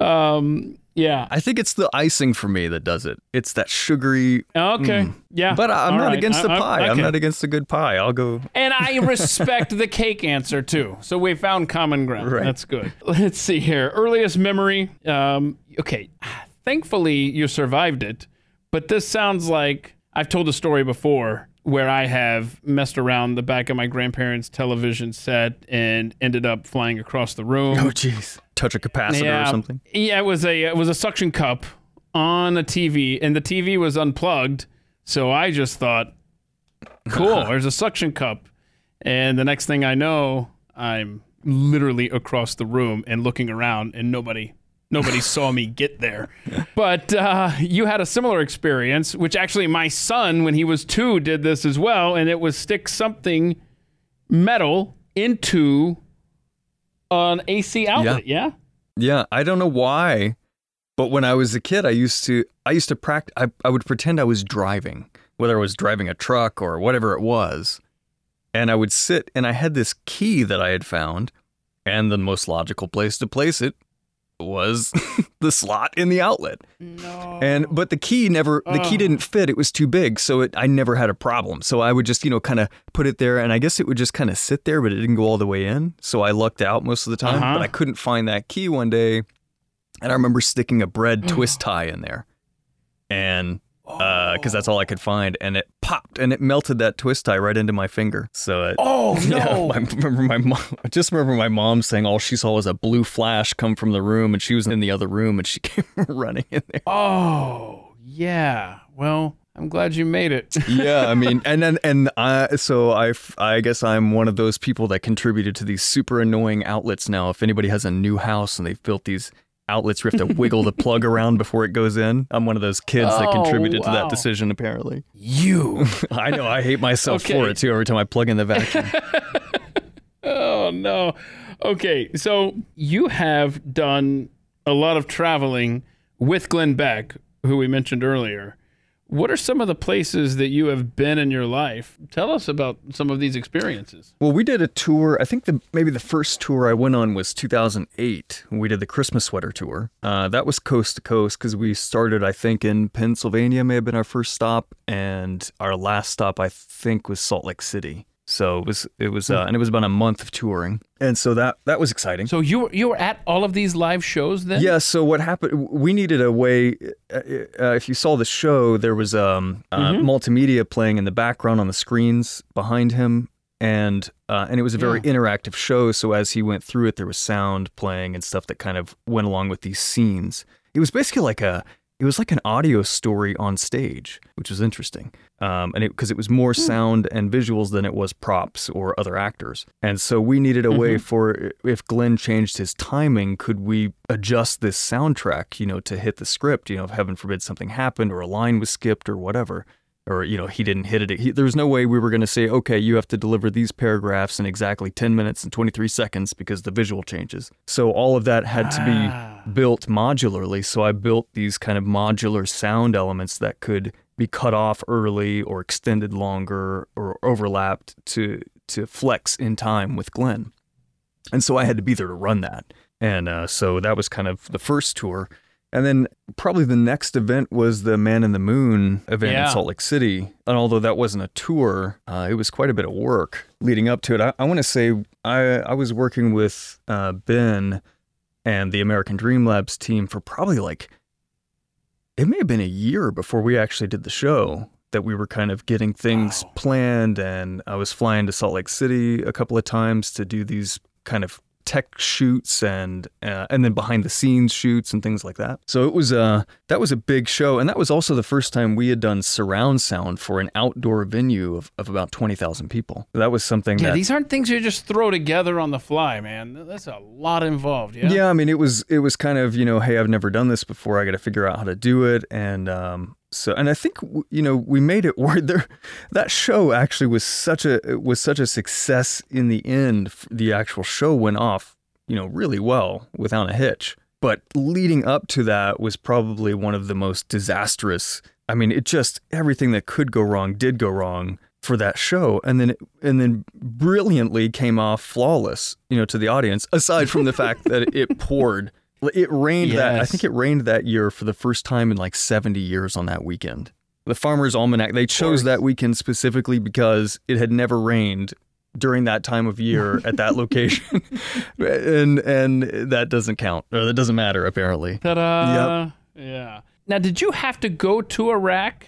um, yeah. I think it's the icing for me that does it. It's that sugary. Okay. Yeah. But I- I'm All not right. against the I- I- pie. I'm okay. not against a good pie. I'll go. And I respect the cake answer too. So we found common ground. Right. That's good. Let's see here. Earliest memory. Um, okay. Thankfully, you survived it. But this sounds like I've told the story before where I have messed around the back of my grandparents' television set and ended up flying across the room. Oh, jeez. Touch a capacitor or something. Yeah, it was a it was a suction cup on a TV, and the TV was unplugged. So I just thought, cool, there's a suction cup, and the next thing I know, I'm literally across the room and looking around, and nobody. Nobody saw me get there. But uh, you had a similar experience, which actually my son, when he was two, did this as well. And it was stick something metal into an AC outlet. Yeah. Yeah, I don't know why, but when I was a kid, I used to I used to practice. I, I would pretend I was driving, whether I was driving a truck or whatever it was, and I would sit and I had this key that I had found, and the most logical place to place it was the slot in the outlet. No. And but the key never the key didn't fit. It was too big, so it I never had a problem. So I would just you know kind of put it there, and I guess it would just kind of sit there, but it didn't go all the way in. So I lucked out most of the time. Uh-huh. But I couldn't find that key one day, and I remember sticking a bread twist tie in there, and Uh, because that's all I could find, and it popped and it melted that twist tie right into my finger. So it, Oh yeah, no! I remember my mom. I just remember my mom saying all she saw was a blue flash come from the room, and she was in the other room, and she came running in there. oh yeah. Well, I'm glad you made it. yeah, I mean, and then and I so I I guess I'm one of those people that contributed to these super annoying outlets now. If anybody has a new house and they've built these outlets, where you have to wiggle the plug around before it goes in. I'm one of those kids that Oh, contributed to that decision. Apparently, you. I know I hate myself for it too. Every time I plug in the vacuum. Oh no. Okay, so you have done a lot of traveling with Glenn Beck, who we mentioned earlier. What are some of the places that you have been in your life? Tell us about some of these experiences. Well, we did a tour. I think the maybe the first tour I went on was 2008. when We did the Christmas sweater tour. Uh, that was coast to coast because we started, I think, in Pennsylvania. May have been our first stop, and our last stop, I think, was Salt Lake City. So it was it was uh, and it was about a month of touring, and so that that was exciting. So you were you were at all of these live shows then? Yeah. So what happened? We needed a way. Uh, uh, if you saw the show, there was um, uh, multimedia playing in the background on the screens behind him, and uh, and it was a very interactive show. So as he went through it, there was sound playing and stuff that kind of went along with these scenes. It was basically like a. It was like an audio story on stage, which was interesting, um, and because it, was more sound and visuals than it was props or other actors, and so we needed a way for if Glenn changed his timing, could we adjust this soundtrack, you know, to hit the script? You know, if heaven forbid something happened or a line was skipped or whatever, or you know he didn't hit it. He, there was no way we were going to say, okay, you have to deliver these paragraphs in exactly 10 minutes and 23 seconds because the visual changes. So all of that had to Ah. be built modularly. So I built these kind of modular sound elements that could be cut off early or extended longer or overlapped to to flex in time with Glenn. And so I had to be there to run that. And uh, so that was kind of the first tour. And then probably the next event was the Man in the Moon event Yeah. in Salt Lake City. And although that wasn't a tour, uh, it was quite a bit of work leading up to it. I, I want to say I, I was working with uh, Ben and the American Dream Labs team for probably like, it may have been a year before we actually did the show that we were kind of getting things Wow. planned. And I was flying to Salt Lake City a couple of times to do these kind of tech shoots and uh, and then behind the scenes shoots and things like that. So it was uh that was a big show and that was also the first time we had done surround sound for an outdoor venue of, of about 20,000 people. That was something Yeah, that these aren't things you just throw together on the fly, man. That's a lot involved. Yeah. yeah. I mean, it was it was kind of you know, hey, I've never done this before. I got to figure out how to do it, and um, so and I think you know we made it work. There, that show actually was such a was such a success in the end. The actual show went off, you know, really well without a hitch. But leading up to that was probably one of the most disastrous. I mean, it just everything that could go wrong did go wrong for that show and then and then brilliantly came off flawless you know to the audience aside from the fact that it poured it rained that i think it rained that year for the first time in like 70 years on that weekend the farmers almanac they chose that weekend specifically because it had never rained during that time of year at that location and and that doesn't count or that doesn't matter apparently Ta-da. Yeah. Now, did you have to go to Iraq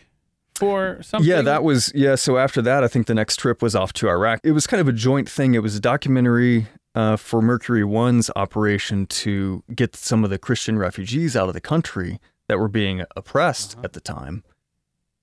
for something? Yeah, that was yeah. So after that, I think the next trip was off to Iraq. It was kind of a joint thing. It was a documentary uh, for Mercury One's operation to get some of the Christian refugees out of the country that were being oppressed at the time.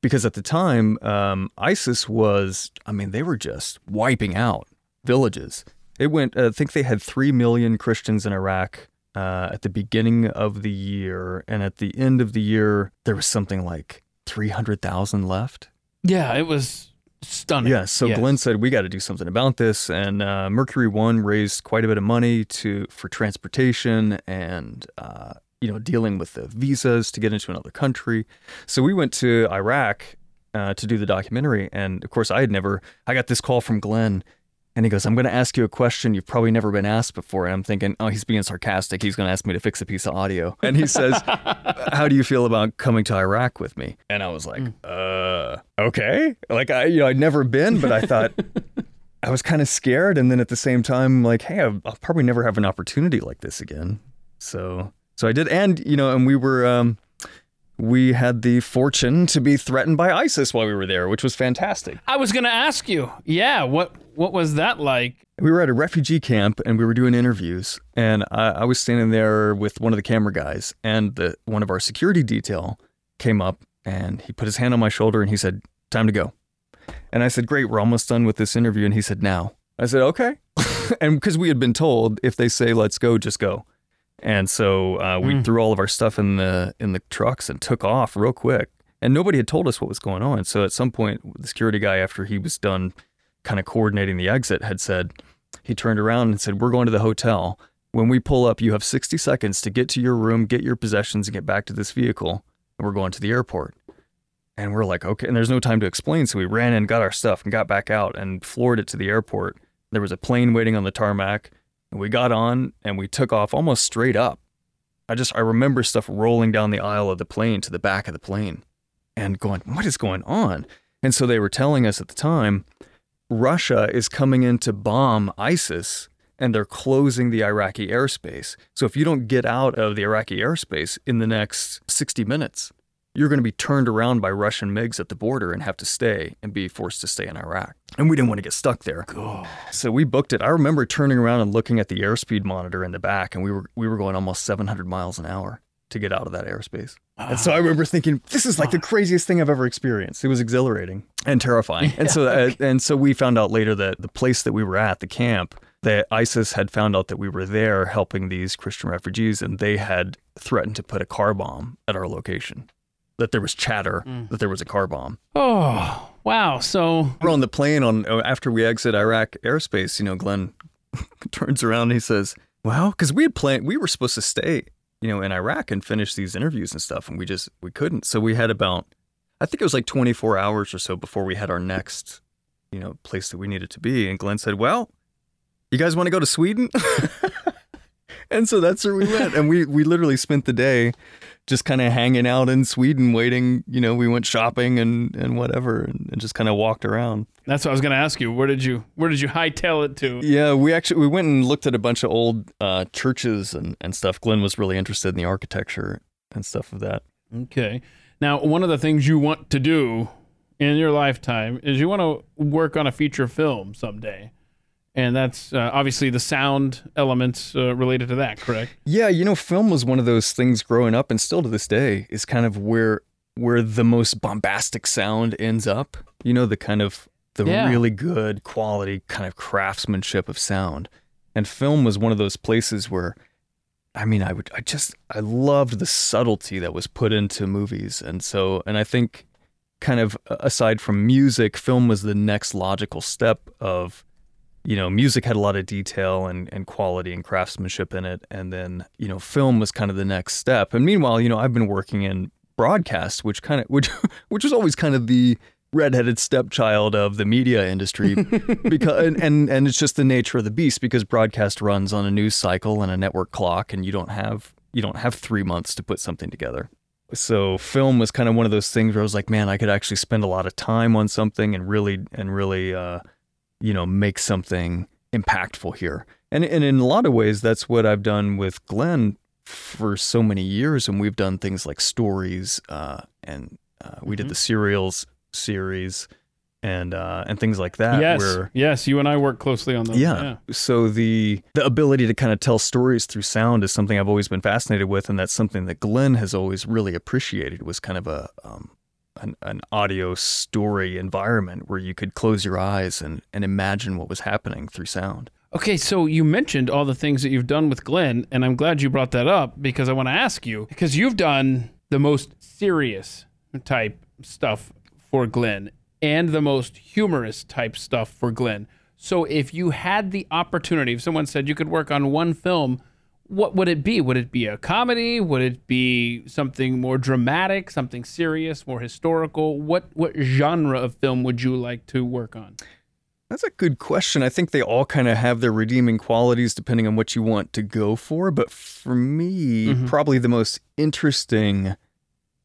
Because at the time, um, ISIS was, I mean, they were just wiping out villages. It went, I think they had 3 million Christians in Iraq uh, at the beginning of the year. And at the end of the year, there was something like 300,000 left. Yeah, it was stunning. Yeah, so Yes. Glenn said we got to do something about this, and uh, Mercury One raised quite a bit of money to for transportation and uh, you know dealing with the visas to get into another country. So we went to Iraq uh, to do the documentary, and of course I had never. I got this call from Glenn. And he goes, I'm going to ask you a question you've probably never been asked before. And I'm thinking, oh, he's being sarcastic. He's going to ask me to fix a piece of audio. And he says, How do you feel about coming to Iraq with me? And I was like, uh, okay. Like, I, you know, I'd never been, but I thought, I was kind of scared. And then at the same time, like, hey, I'll, I'll probably never have an opportunity like this again. So, so I did. And, you know, and we were, um, we had the fortune to be threatened by ISIS while we were there, which was fantastic. I was going to ask you. Yeah, what what was that like? We were at a refugee camp and we were doing interviews, and I, I was standing there with one of the camera guys, and the one of our security detail came up and he put his hand on my shoulder and he said, "Time to go." And I said, "Great, we're almost done with this interview." And he said, "Now." I said, "Okay," and because we had been told if they say "Let's go," just go. And so uh, we threw all of our stuff in the in the trucks and took off real quick. And nobody had told us what was going on. So at some point, the security guy, after he was done kind of coordinating the exit, had said, he turned around and said, We're going to the hotel. When we pull up, you have 60 seconds to get to your room, get your possessions, and get back to this vehicle. And we're going to the airport. And we're like, okay. And there's no time to explain. So we ran in, got our stuff, and got back out and floored it to the airport. There was a plane waiting on the tarmac. And we got on and we took off almost straight up. I just, I remember stuff rolling down the aisle of the plane to the back of the plane and going, what is going on? And so they were telling us at the time, Russia is coming in to bomb ISIS and they're closing the Iraqi airspace. So if you don't get out of the Iraqi airspace in the next 60 minutes, you're going to be turned around by Russian MiGs at the border and have to stay and be forced to stay in Iraq. And we didn't want to get stuck there. So we booked it. I remember turning around and looking at the airspeed monitor in the back and we were we were going almost 700 miles an hour to get out of that airspace. And so I remember thinking, this is like the craziest thing I've ever experienced. It was exhilarating and terrifying. And so, uh, and so we found out later that the place that we were at, the camp, that ISIS had found out that we were there helping these Christian refugees, and they had threatened to put a car bomb at our location. That there was chatter that there was a car bomb. Oh, wow. So We're on the plane on uh, after we exit Iraq airspace. You know, Glenn turns around and he says, "Well, because we had planned, we were supposed to stay, you know, in Iraq and finish these interviews and stuff, and we just we couldn't. So we had about, I think it was like 24 hours or so before we had our next, you know, place that we needed to be. And Glenn said, "Well, you guys want to go to Sweden?" and so that's where we went, and we we literally spent the day just kind of hanging out in Sweden, waiting. You know, we went shopping and and whatever, and, and just kind of walked around. That's what I was going to ask you. Where did you where did you hightail it to? Yeah, we actually we went and looked at a bunch of old uh, churches and and stuff. Glenn was really interested in the architecture and stuff of that. Okay. Now, one of the things you want to do in your lifetime is you want to work on a feature film someday. And that's uh, obviously the sound elements uh, related to that, correct? Yeah, you know, film was one of those things growing up, and still to this day is kind of where where the most bombastic sound ends up. You know, the kind of the Yeah. really good quality kind of craftsmanship of sound, and film was one of those places where, I mean, I would, I just, I loved the subtlety that was put into movies, and so, and I think, kind of aside from music, film was the next logical step of you know, music had a lot of detail and, and quality and craftsmanship in it. And then, you know, film was kind of the next step. And meanwhile, you know, I've been working in broadcast, which kind of, which, which was always kind of the redheaded stepchild of the media industry because, and, and, and it's just the nature of the beast because broadcast runs on a news cycle and a network clock and you don't have, you don't have three months to put something together. So film was kind of one of those things where I was like, man, I could actually spend a lot of time on something and really, and really, uh, you know, make something impactful here. And and in a lot of ways, that's what I've done with Glenn for so many years. And we've done things like stories, uh, and uh, we did the serials series, and uh, and things like that. yes. Where Yes, you and I work closely on those. yeah. So the the ability to kind of tell stories through sound is something I've always been fascinated with, and that's something that Glenn has always really appreciated. Was kind of a um, an, an audio story environment where you could close your eyes and and imagine what was happening through sound. Okay, so you mentioned all the things that you've done with Glenn, and I'm glad you brought that up because I want to ask you because you've done the most serious type stuff for Glenn and the most humorous type stuff for Glenn. So if you had the opportunity, if someone said you could work on one film, what would it be? Would it be a comedy? Would it be something more dramatic, something serious, more historical? What what genre of film would you like to work on? That's a good question. I think they all kind of have their redeeming qualities depending on what you want to go for. But for me, probably the most interesting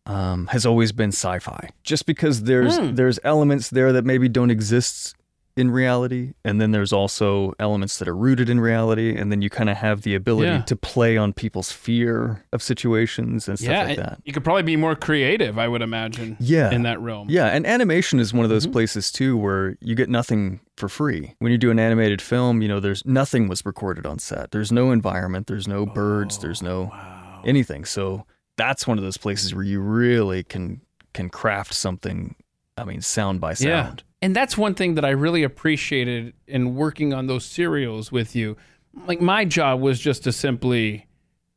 um, has always been sci-fi, just because there's Hmm. there's elements there that maybe don't exist in reality, and then there's also elements that are rooted in reality, and then you kind of have the ability Yeah. to play on people's fear of situations and stuff yeah, like that. you could probably be more creative, I would imagine. Yeah. in that realm. Yeah, and animation is one of those Mm-hmm. places too where you get nothing for free. When you do an animated film, you know, there's nothing was recorded on set. There's no environment, there's no birds, there's no Oh, anything. So that's one of those places where you really can can craft something I mean sound by sound. Yeah. And that's one thing that I really appreciated in working on those serials with you. Like my job was just to simply,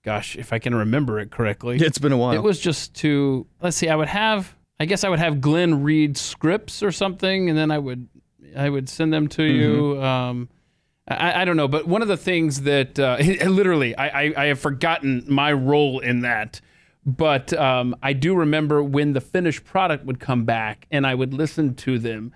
gosh, if I can remember it correctly, It's been a while. it was just to let's see, I would have, I guess I would have Glenn read scripts or something, and then I would, I would send them to you. Um, I, I don't know, but one of the things that uh, literally I, I, I have forgotten my role in that. But um, I do remember when the finished product would come back and I would listen to them,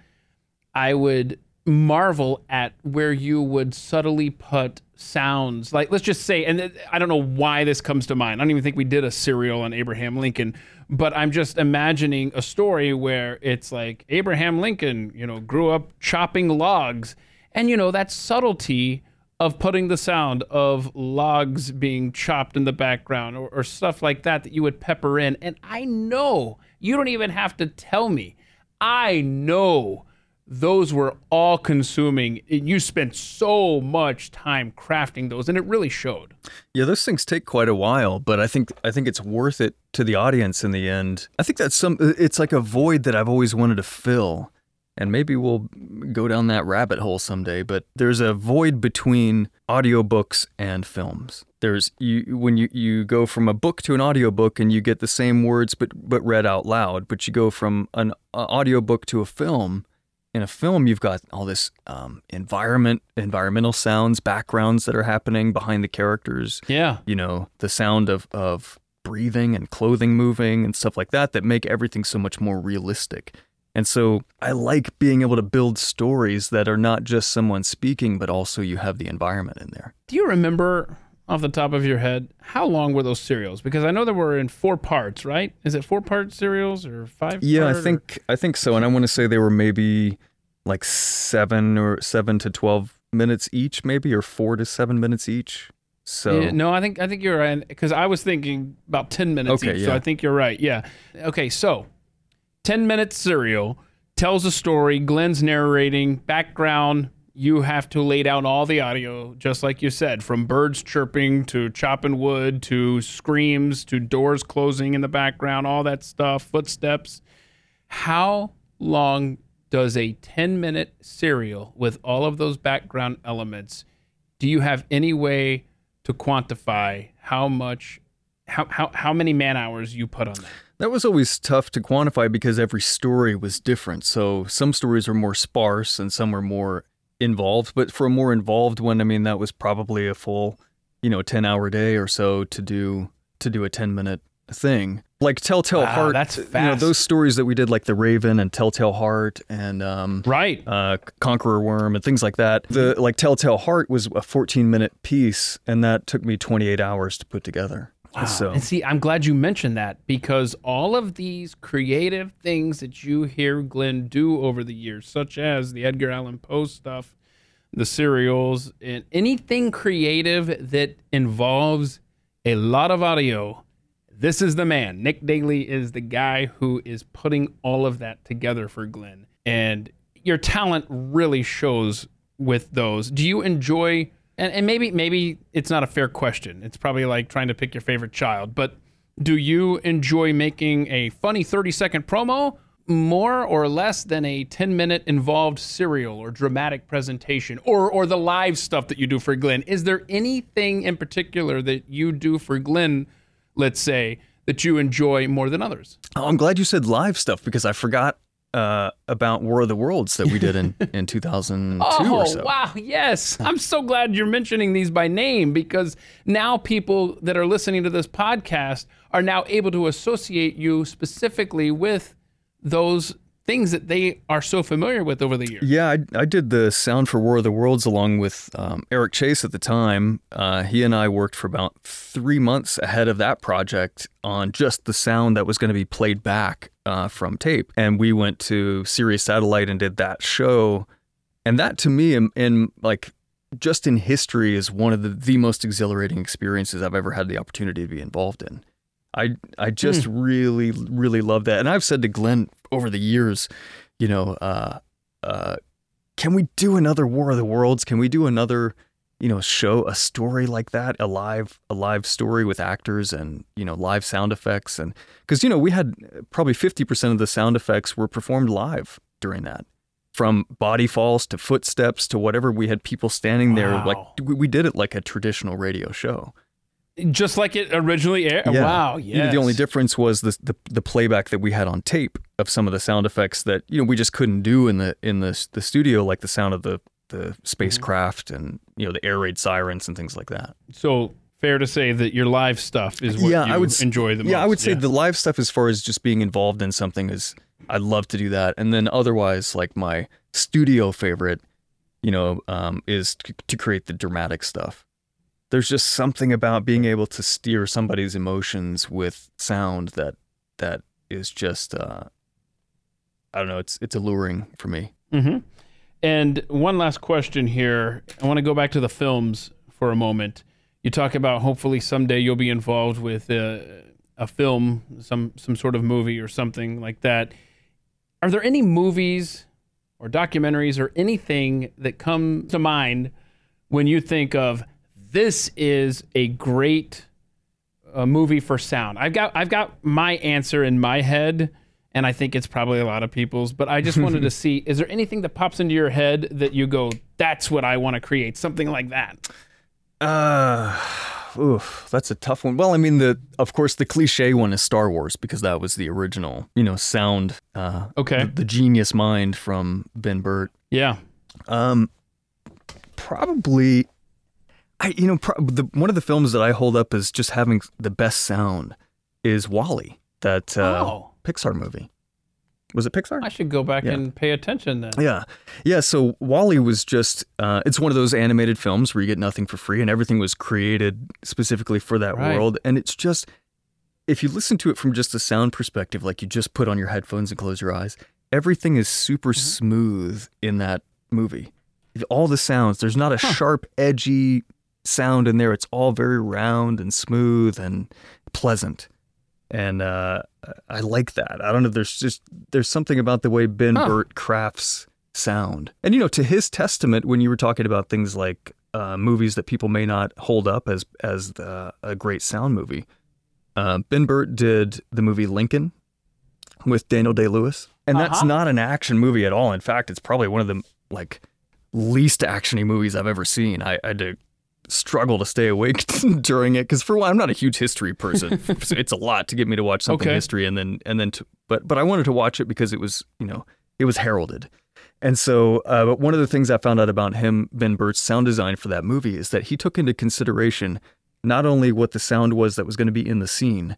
I would marvel at where you would subtly put sounds. Like, let's just say, and I don't know why this comes to mind. I don't even think we did a serial on Abraham Lincoln, but I'm just imagining a story where it's like Abraham Lincoln, you know, grew up chopping logs. And, you know, that subtlety of putting the sound of logs being chopped in the background or, or stuff like that that you would pepper in. And I know you don't even have to tell me. I know those were all consuming. and You spent so much time crafting those, and it really showed. Yeah, those things take quite a while, but I think I think it's worth it to the audience in the end. I think that's some it's like a void that I've always wanted to fill. And maybe we'll go down that rabbit hole someday, but there's a void between audiobooks and films. There's you when you, you go from a book to an audiobook and you get the same words but but read out loud, but you go from an audiobook to a film in a film you've got all this um, environment environmental sounds backgrounds that are happening behind the characters Yeah. you know the sound of of breathing and clothing moving and stuff like that that make everything so much more realistic and so i like being able to build stories that are not just someone speaking but also you have the environment in there Do you remember off the top of your head, how long were those serials? Because I know they were in four parts, right? Is it four part serials or five? Yeah, I part, or- think I think so, and I want to say they were maybe like seven or seven to twelve minutes each, maybe, or four to seven minutes each. So Yeah, no, I think I think you're right because I was thinking about ten minutes Okay, each. So. I think you're right. Yeah. Okay, so ten minute serial tells a story. Glenn's narrating background. You have to lay down all the audio, just like you said, from birds chirping to chopping wood to screams to doors closing in the background, all that stuff, footsteps. How long does a 10 minute serial with all of those background elements do you have any way to quantify how much how, how, how many man hours you put on that That was always tough to quantify because every story was different. So some stories were more sparse and some were more involved. But for a more involved one, I mean, that was probably a full, you know, ten hour day or so to do to do a ten minute thing. Like Telltale Wow, Heart, that's you know, fast. those stories that we did, like The Raven and Telltale Heart and um, right uh, Conqueror Worm and things like that. The like Telltale Heart was a 14 minute piece, and that took me 28 hours to put together. So and see i'm glad you mentioned that because all of these creative things that you hear glenn do over the years such as the edgar allan poe stuff the serials and anything creative that involves a lot of audio this is the man. Nick Daly is the guy who is putting all of that together for Glenn. And your talent really shows with those. Do you enjoy and, and maybe maybe it's not a fair question. It's probably like trying to pick your favorite child, but do you enjoy making a funny 30 second promo more or less than a 10 minute involved serial or dramatic presentation or or the live stuff that you do for Glenn? Is there anything in particular that you do for Glenn let's say, that you enjoy more than others. Oh, I'm glad you said live stuff because I forgot uh, about War of the Worlds that we did in, in 2002 Oh, or so. wow. Yes. I'm so glad you're mentioning these by name because now people that are listening to this podcast are now able to associate you specifically with those things that they are so familiar with over the years. Yeah, I, I did the sound for War of the Worlds along with um, Eric Chase at the time. Uh, he and I worked for about three months ahead of that project on just the sound that was going to be played back uh, from tape. And we went to Sirius Satellite and did that show. And that to me, in, in like just in history, is one of the, the most exhilarating experiences I've ever had the opportunity to be involved in. I I just really really love that, and I've said to Glenn over the years, you know, uh, uh, can we do another War of the Worlds? Can we do another, you know, show a story like that, a live a live story with actors and you know live sound effects, and because you know we had probably fifty percent of the sound effects were performed live during that. From body falls to footsteps to whatever, we had people standing there. Like Wow. we, we did it like a traditional radio show. Just like it originally aired. Wow. You know, the only difference was the, the the playback that we had on tape of some of the sound effects that you know we just couldn't do in the in the the studio, like the sound of the the spacecraft and you know the air raid sirens and things like that. So fair to say that your live stuff is what Yeah, you I would enjoy the most. Yeah, I would say the live stuff as far as just being involved in something is I'd love to do that, and then otherwise like my studio favorite, you know, um, is to, to create the dramatic stuff. There's just something about being able to steer somebody's emotions with sound that that is just uh, I don't know. It's it's alluring for me. hmm And one last question here. I want to go back to the films for a moment. You talk about hopefully someday you'll be involved with a, a film, some some sort of movie or something like that. Are there any movies or documentaries or anything that come to mind when you think of this is a great a movie for sound. I've got I've got my answer in my head, and I think it's probably a lot of people's. But I just wanted to see: is there anything that pops into your head that you go, "That's what I want to create"? Something like that. Uh, oof, that's a tough one. Well, I mean, the of course the cliche one is Star Wars because that was the original, you know, sound. Uh, Okay. the, the genius mind from Ben Burtt. Yeah. Um, probably, I you know, pro- the one of the films that I hold up as just having the best sound is WALL-E, that uh, Oh. Pixar movie. Was it Pixar? I should go back Yeah. and pay attention then. Yeah. Yeah. So WALL-E was just, uh, it's one of those animated films where you get nothing for free and everything was created specifically for that Right. world. And it's just, if you listen to it from just a sound perspective, like you just put on your headphones and close your eyes, everything is super Mm-hmm. smooth in that movie. All the sounds, there's not a sharp, edgy sound in there. It's all very round and smooth and pleasant. And uh, I like that. I don't know. There's just there's something about the way Ben Huh. Burtt crafts sound. And you know, to his testament, when you were talking about things like uh, movies that people may not hold up as as the, a great sound movie, uh, Ben Burtt did the movie Lincoln with Daniel Day Lewis, and that's Uh-huh. not an action movie at all. In fact, it's probably one of the like least actiony movies I've ever seen. I, I had to struggle to stay awake during it because for one, I'm not a huge history person. So it's a lot to get me to watch something Okay. history and then and then to, but but I wanted to watch it because it was you know it was heralded. And so, uh, but one of the things I found out about him, Ben Burtt's sound design for that movie, is that he took into consideration not only what the sound was that was going to be in the scene,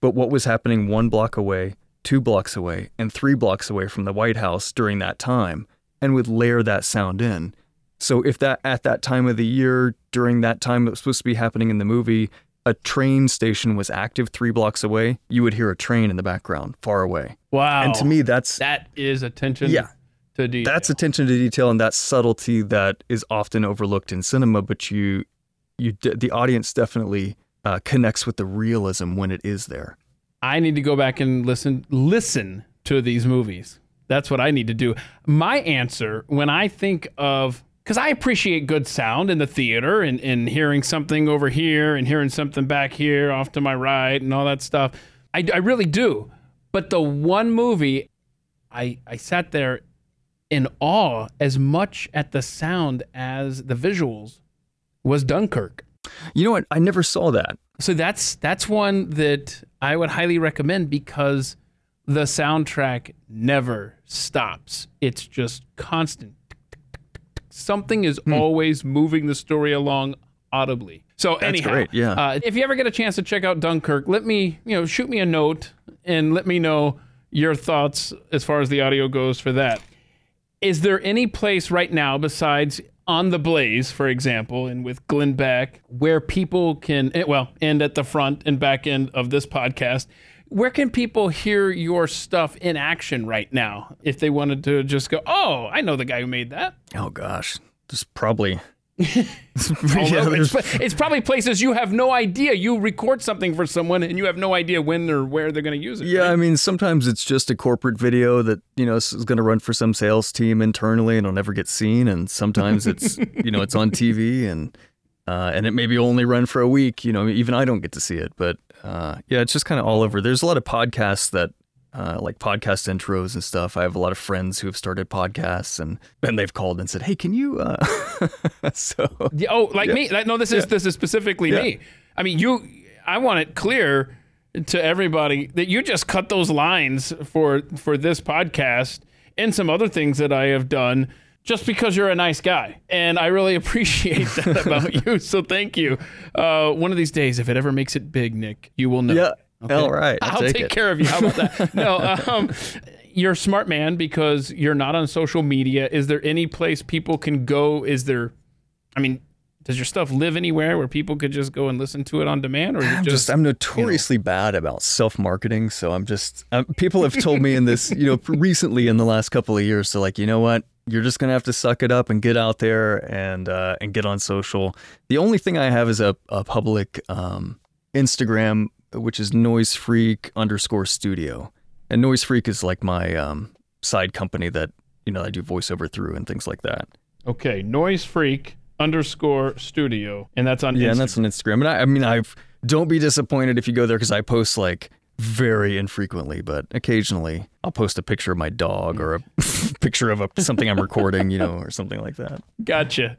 but what was happening one block away, two blocks away, and three blocks away from the White House during that time, and would layer that sound in. So if that at that time of the year, during that time that was supposed to be happening in the movie, a train station was active three blocks away, you would hear a train in the background far away. Wow. And to me, that's that is attention Yeah. to detail. that's attention to detail and that subtlety that is often overlooked in cinema. But you, you, the audience definitely uh, connects with the realism when it is there. I need to go back and listen listen to these movies. That's what I need to do. My answer when I think of because I appreciate good sound in the theater and, and hearing something over here and hearing something back here off to my right and all that stuff. I, I really do. But the one movie I I sat there in awe as much at the sound as the visuals was Dunkirk. You know what? I never saw that. So that's that's one that I would highly recommend because the soundtrack never stops. It's just constant. Something is always moving the story along audibly. So anyhow, great, yeah. uh, if you ever get a chance to check out Dunkirk, let me you know shoot me a note and let me know your thoughts as far as the audio goes for that. Is there any place right now besides on the Blaze, for example, and with Glenn Beck, where people can, eh, well, and at the front and back end of this podcast, where can people hear your stuff in action right now if they wanted to just go, oh, I know the guy who made that? Oh gosh, there's probably. Yeah, it's, it's probably places you have no idea. You record something for someone and you have no idea when or where they're going to use it. yeah. right? I mean, sometimes it's just a corporate video that you know is going to run for some sales team internally and it'll never get seen. And sometimes it's you know it's on TV and uh, and it maybe only run for a week. You know, even I don't get to see it. But uh, yeah, it's just kind of all over. There's a lot of podcasts that. Uh, like podcast intros and stuff. I have a lot of friends who have started podcasts, and and they've called and said, "Hey, can you?" Uh... so Yeah, oh, like me? Like, No, this is this is specifically Yeah. me. I mean, you. I want it clear to everybody that you just cut those lines for for this podcast and some other things that I have done just because you're a nice guy, and I really appreciate that about you. So thank you. Uh, one of these days, if it ever makes it big, Nick, you will know. yeah, all right, I'll, I'll take, take, care of you. How about that? no, um, you're a smart man because you're not on social media. Is there any place people can go? Is there, I mean, does your stuff live anywhere where people could just go and listen to it on demand, or I'm just, just I'm notoriously bad about self marketing, so I'm just um, people have told me in this you know recently in the last couple of years, so like you know what, you're just gonna have to suck it up and get out there and uh, and get on social. The only thing I have is a, a public um, Instagram, which is Noise Freak underscore Studio, and Noise Freak is like my um, side company that you know I do voiceover through and things like that. okay? Noise freak underscore studio, and that's on Yeah, Instagram. and that's on Instagram. And I, I mean, I don't be disappointed if you go there because I post like very infrequently, but occasionally I'll post a picture of my dog or a picture of a, something I'm recording, you know, or something like that. Gotcha.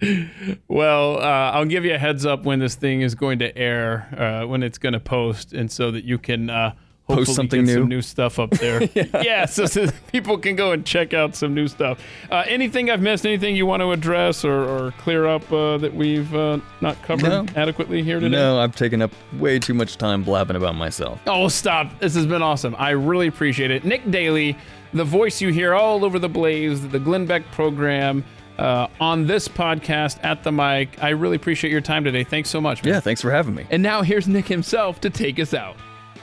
Well, uh, I'll give you a heads up when this thing is going to air, uh, when it's going to post, and so that you can uh, hopefully Post something new. some new stuff up there. yeah, so, so people can go and check out some new stuff. Uh, anything I've missed? Anything you want to address or, or clear up uh, that we've uh, not covered No. adequately here today? No, I've taken up way too much time blabbing about myself. Oh, stop. This has been awesome. I really appreciate it. Nick Daly, the voice you hear all over the Blaze, the Glenn Beck program, uh, on this podcast at the mic. I really appreciate your time today. Thanks so much. man. Yeah, thanks for having me. And now here's Nick himself to take us out.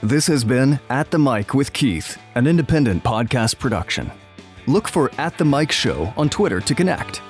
This has been At the Mic with Keith, an independent podcast production. Look for At the Mic Show on Twitter to connect.